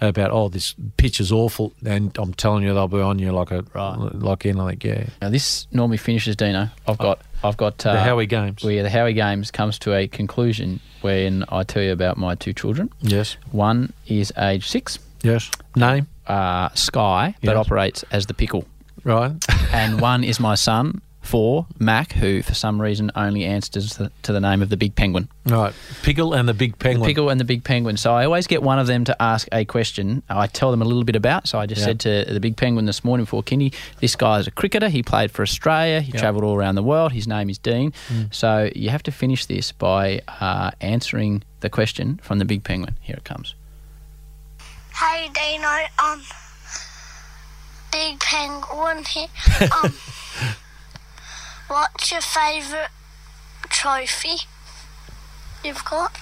about oh this pitch is awful, and I'm telling you they'll be on you like a Right. like anything. Yeah, now this normally finishes, Deano. I've got, I've got uh, the Howie games. where the Howie Games comes to a conclusion when I tell you about my two children. yes, One is age six, yes. Name uh, Sky, Yes. operates as the pickle, right. *laughs* and one is my son, four, Mac, who for some reason only answers to, to the name of the Big Penguin. Right, Pickle and the Big Penguin. The pickle and the big penguin. So I always get one of them to ask a question. I tell them a little bit about. So I just Yeah. said to the big penguin this morning before Kindy, this guy is a cricketer. He played for Australia. He Yeah. travelled all around the world. His name is Dean. So you have to finish this by uh, answering the question from the big penguin. Here it comes. Hey Deano, um, Big Penguin here. *laughs* Um, what's your favourite trophy you've got?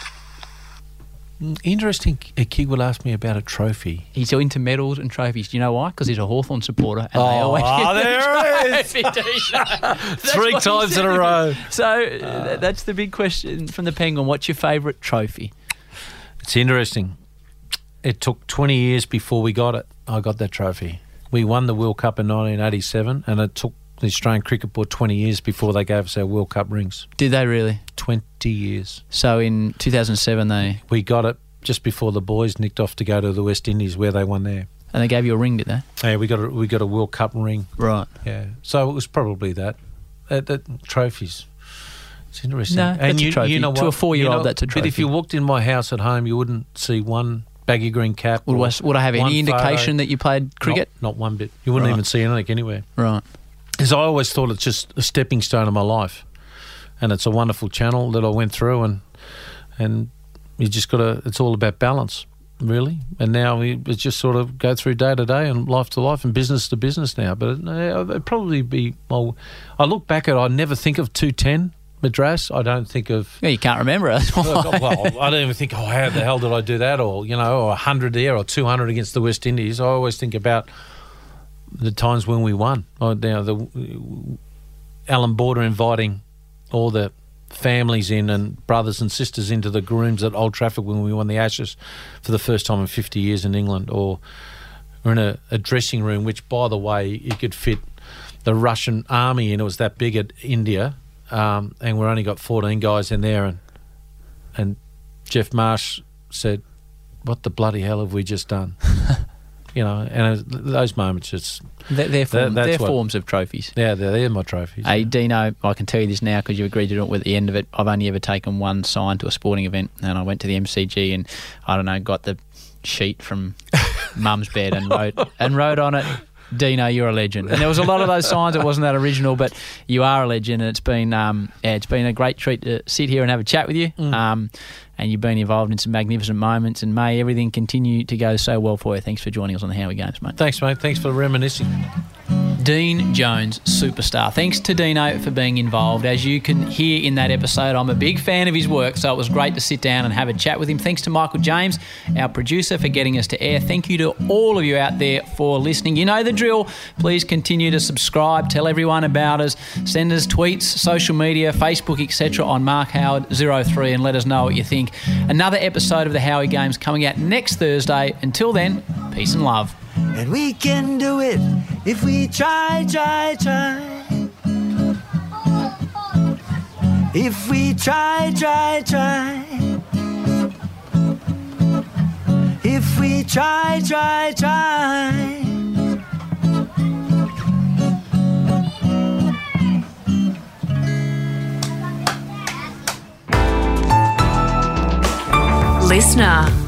Mm, Interesting. A kid will ask me about a trophy. He's into medals and trophies. Do you know why? Because he's a Hawthorn supporter. And they Oh, always ah, get the there it is. trophy, *laughs* Deano. That's *laughs* Three times in a row. So uh, th- that's the big question from the penguin. What's your favourite trophy? It's interesting. It took 20 years before we got it. I got that trophy. We won the World Cup in 1987, and it took the Australian Cricket Board 20 years before they gave us our World Cup rings. Did they really? 20 years. So in 2007, they We got it just before the boys nicked off to go to the West Indies where they won there. and they gave you a ring, did they? Yeah, we got a, we got a World Cup ring. Right. Yeah, so it was probably that. Uh, that trophies. It's interesting. No, that's a trophy. To a four-year-old, that's a trophy. But if you walked in my house at home, you wouldn't see one baggy green cap. Would, I, would I have any photo. indication that you played cricket? Not, not one bit. You wouldn't Right. even see anything anywhere. Right. Because I always thought it's just a stepping stone of my life, and it's a wonderful channel that I went through, and and you just got to. It's all about balance, really. And now we just sort of go through day to day and life to life and business to business now. But it, it'd probably be. Well, I look back at. it, I never think of two ten Madras. I don't think of. Yeah, you can't remember it. *laughs* well, I don't even think, oh, how the hell did I do that? Or, you know, or 100 there or 200 against the West Indies. I always think about the times when we won. Oh, you know, the Alan Border inviting all the families in and brothers and sisters into the rooms at Old Trafford when we won the Ashes for the first time in 50 years in England. Or we're in a, a dressing room, which, by the way, you could fit the Russian army in. It was that big at India. Um, and we're only got 14 guys in there. And and Jeff Marsh said, "What the bloody hell have we just done?" *laughs* you know, and it, those moments, it's they're they're, form, they're what- forms of trophies. yeah, they're, they're my trophies. Hey, Deano, I can tell you this now because you agreed to do it at the end of it. I've only ever taken one sign to a sporting event, and I went to the MCG and I don't know, got the sheet from *laughs* Mum's bed and wrote and wrote on it. Deano, you're a legend. And there was a lot of those *laughs* signs. It wasn't that original, but you are a legend, and it's been um, yeah, it's been a great treat to sit here and have a chat with you. Um, and you've been involved in some magnificent moments, and may everything continue to go so well for you. Thanks for joining us on the Howie Games, mate. Thanks, mate. Thanks for reminiscing. Dean Jones, superstar. Thanks to Deano for being involved. As you can hear in that episode, I'm a big fan of his work, so it was great to sit down and have a chat with him. Thanks to Michael James, our producer, for getting us to air. Thank you to all of you out there for listening. You know the drill. Please continue to subscribe, tell everyone about us, send us tweets, social media, Facebook, etc. on Mark Howard 03 and let us know what you think. Another episode of the Howie Games coming out next Thursday. Until then, peace and love. And we can do it if we try, try, try. If we try, try, try. If we try, try, try. Listener.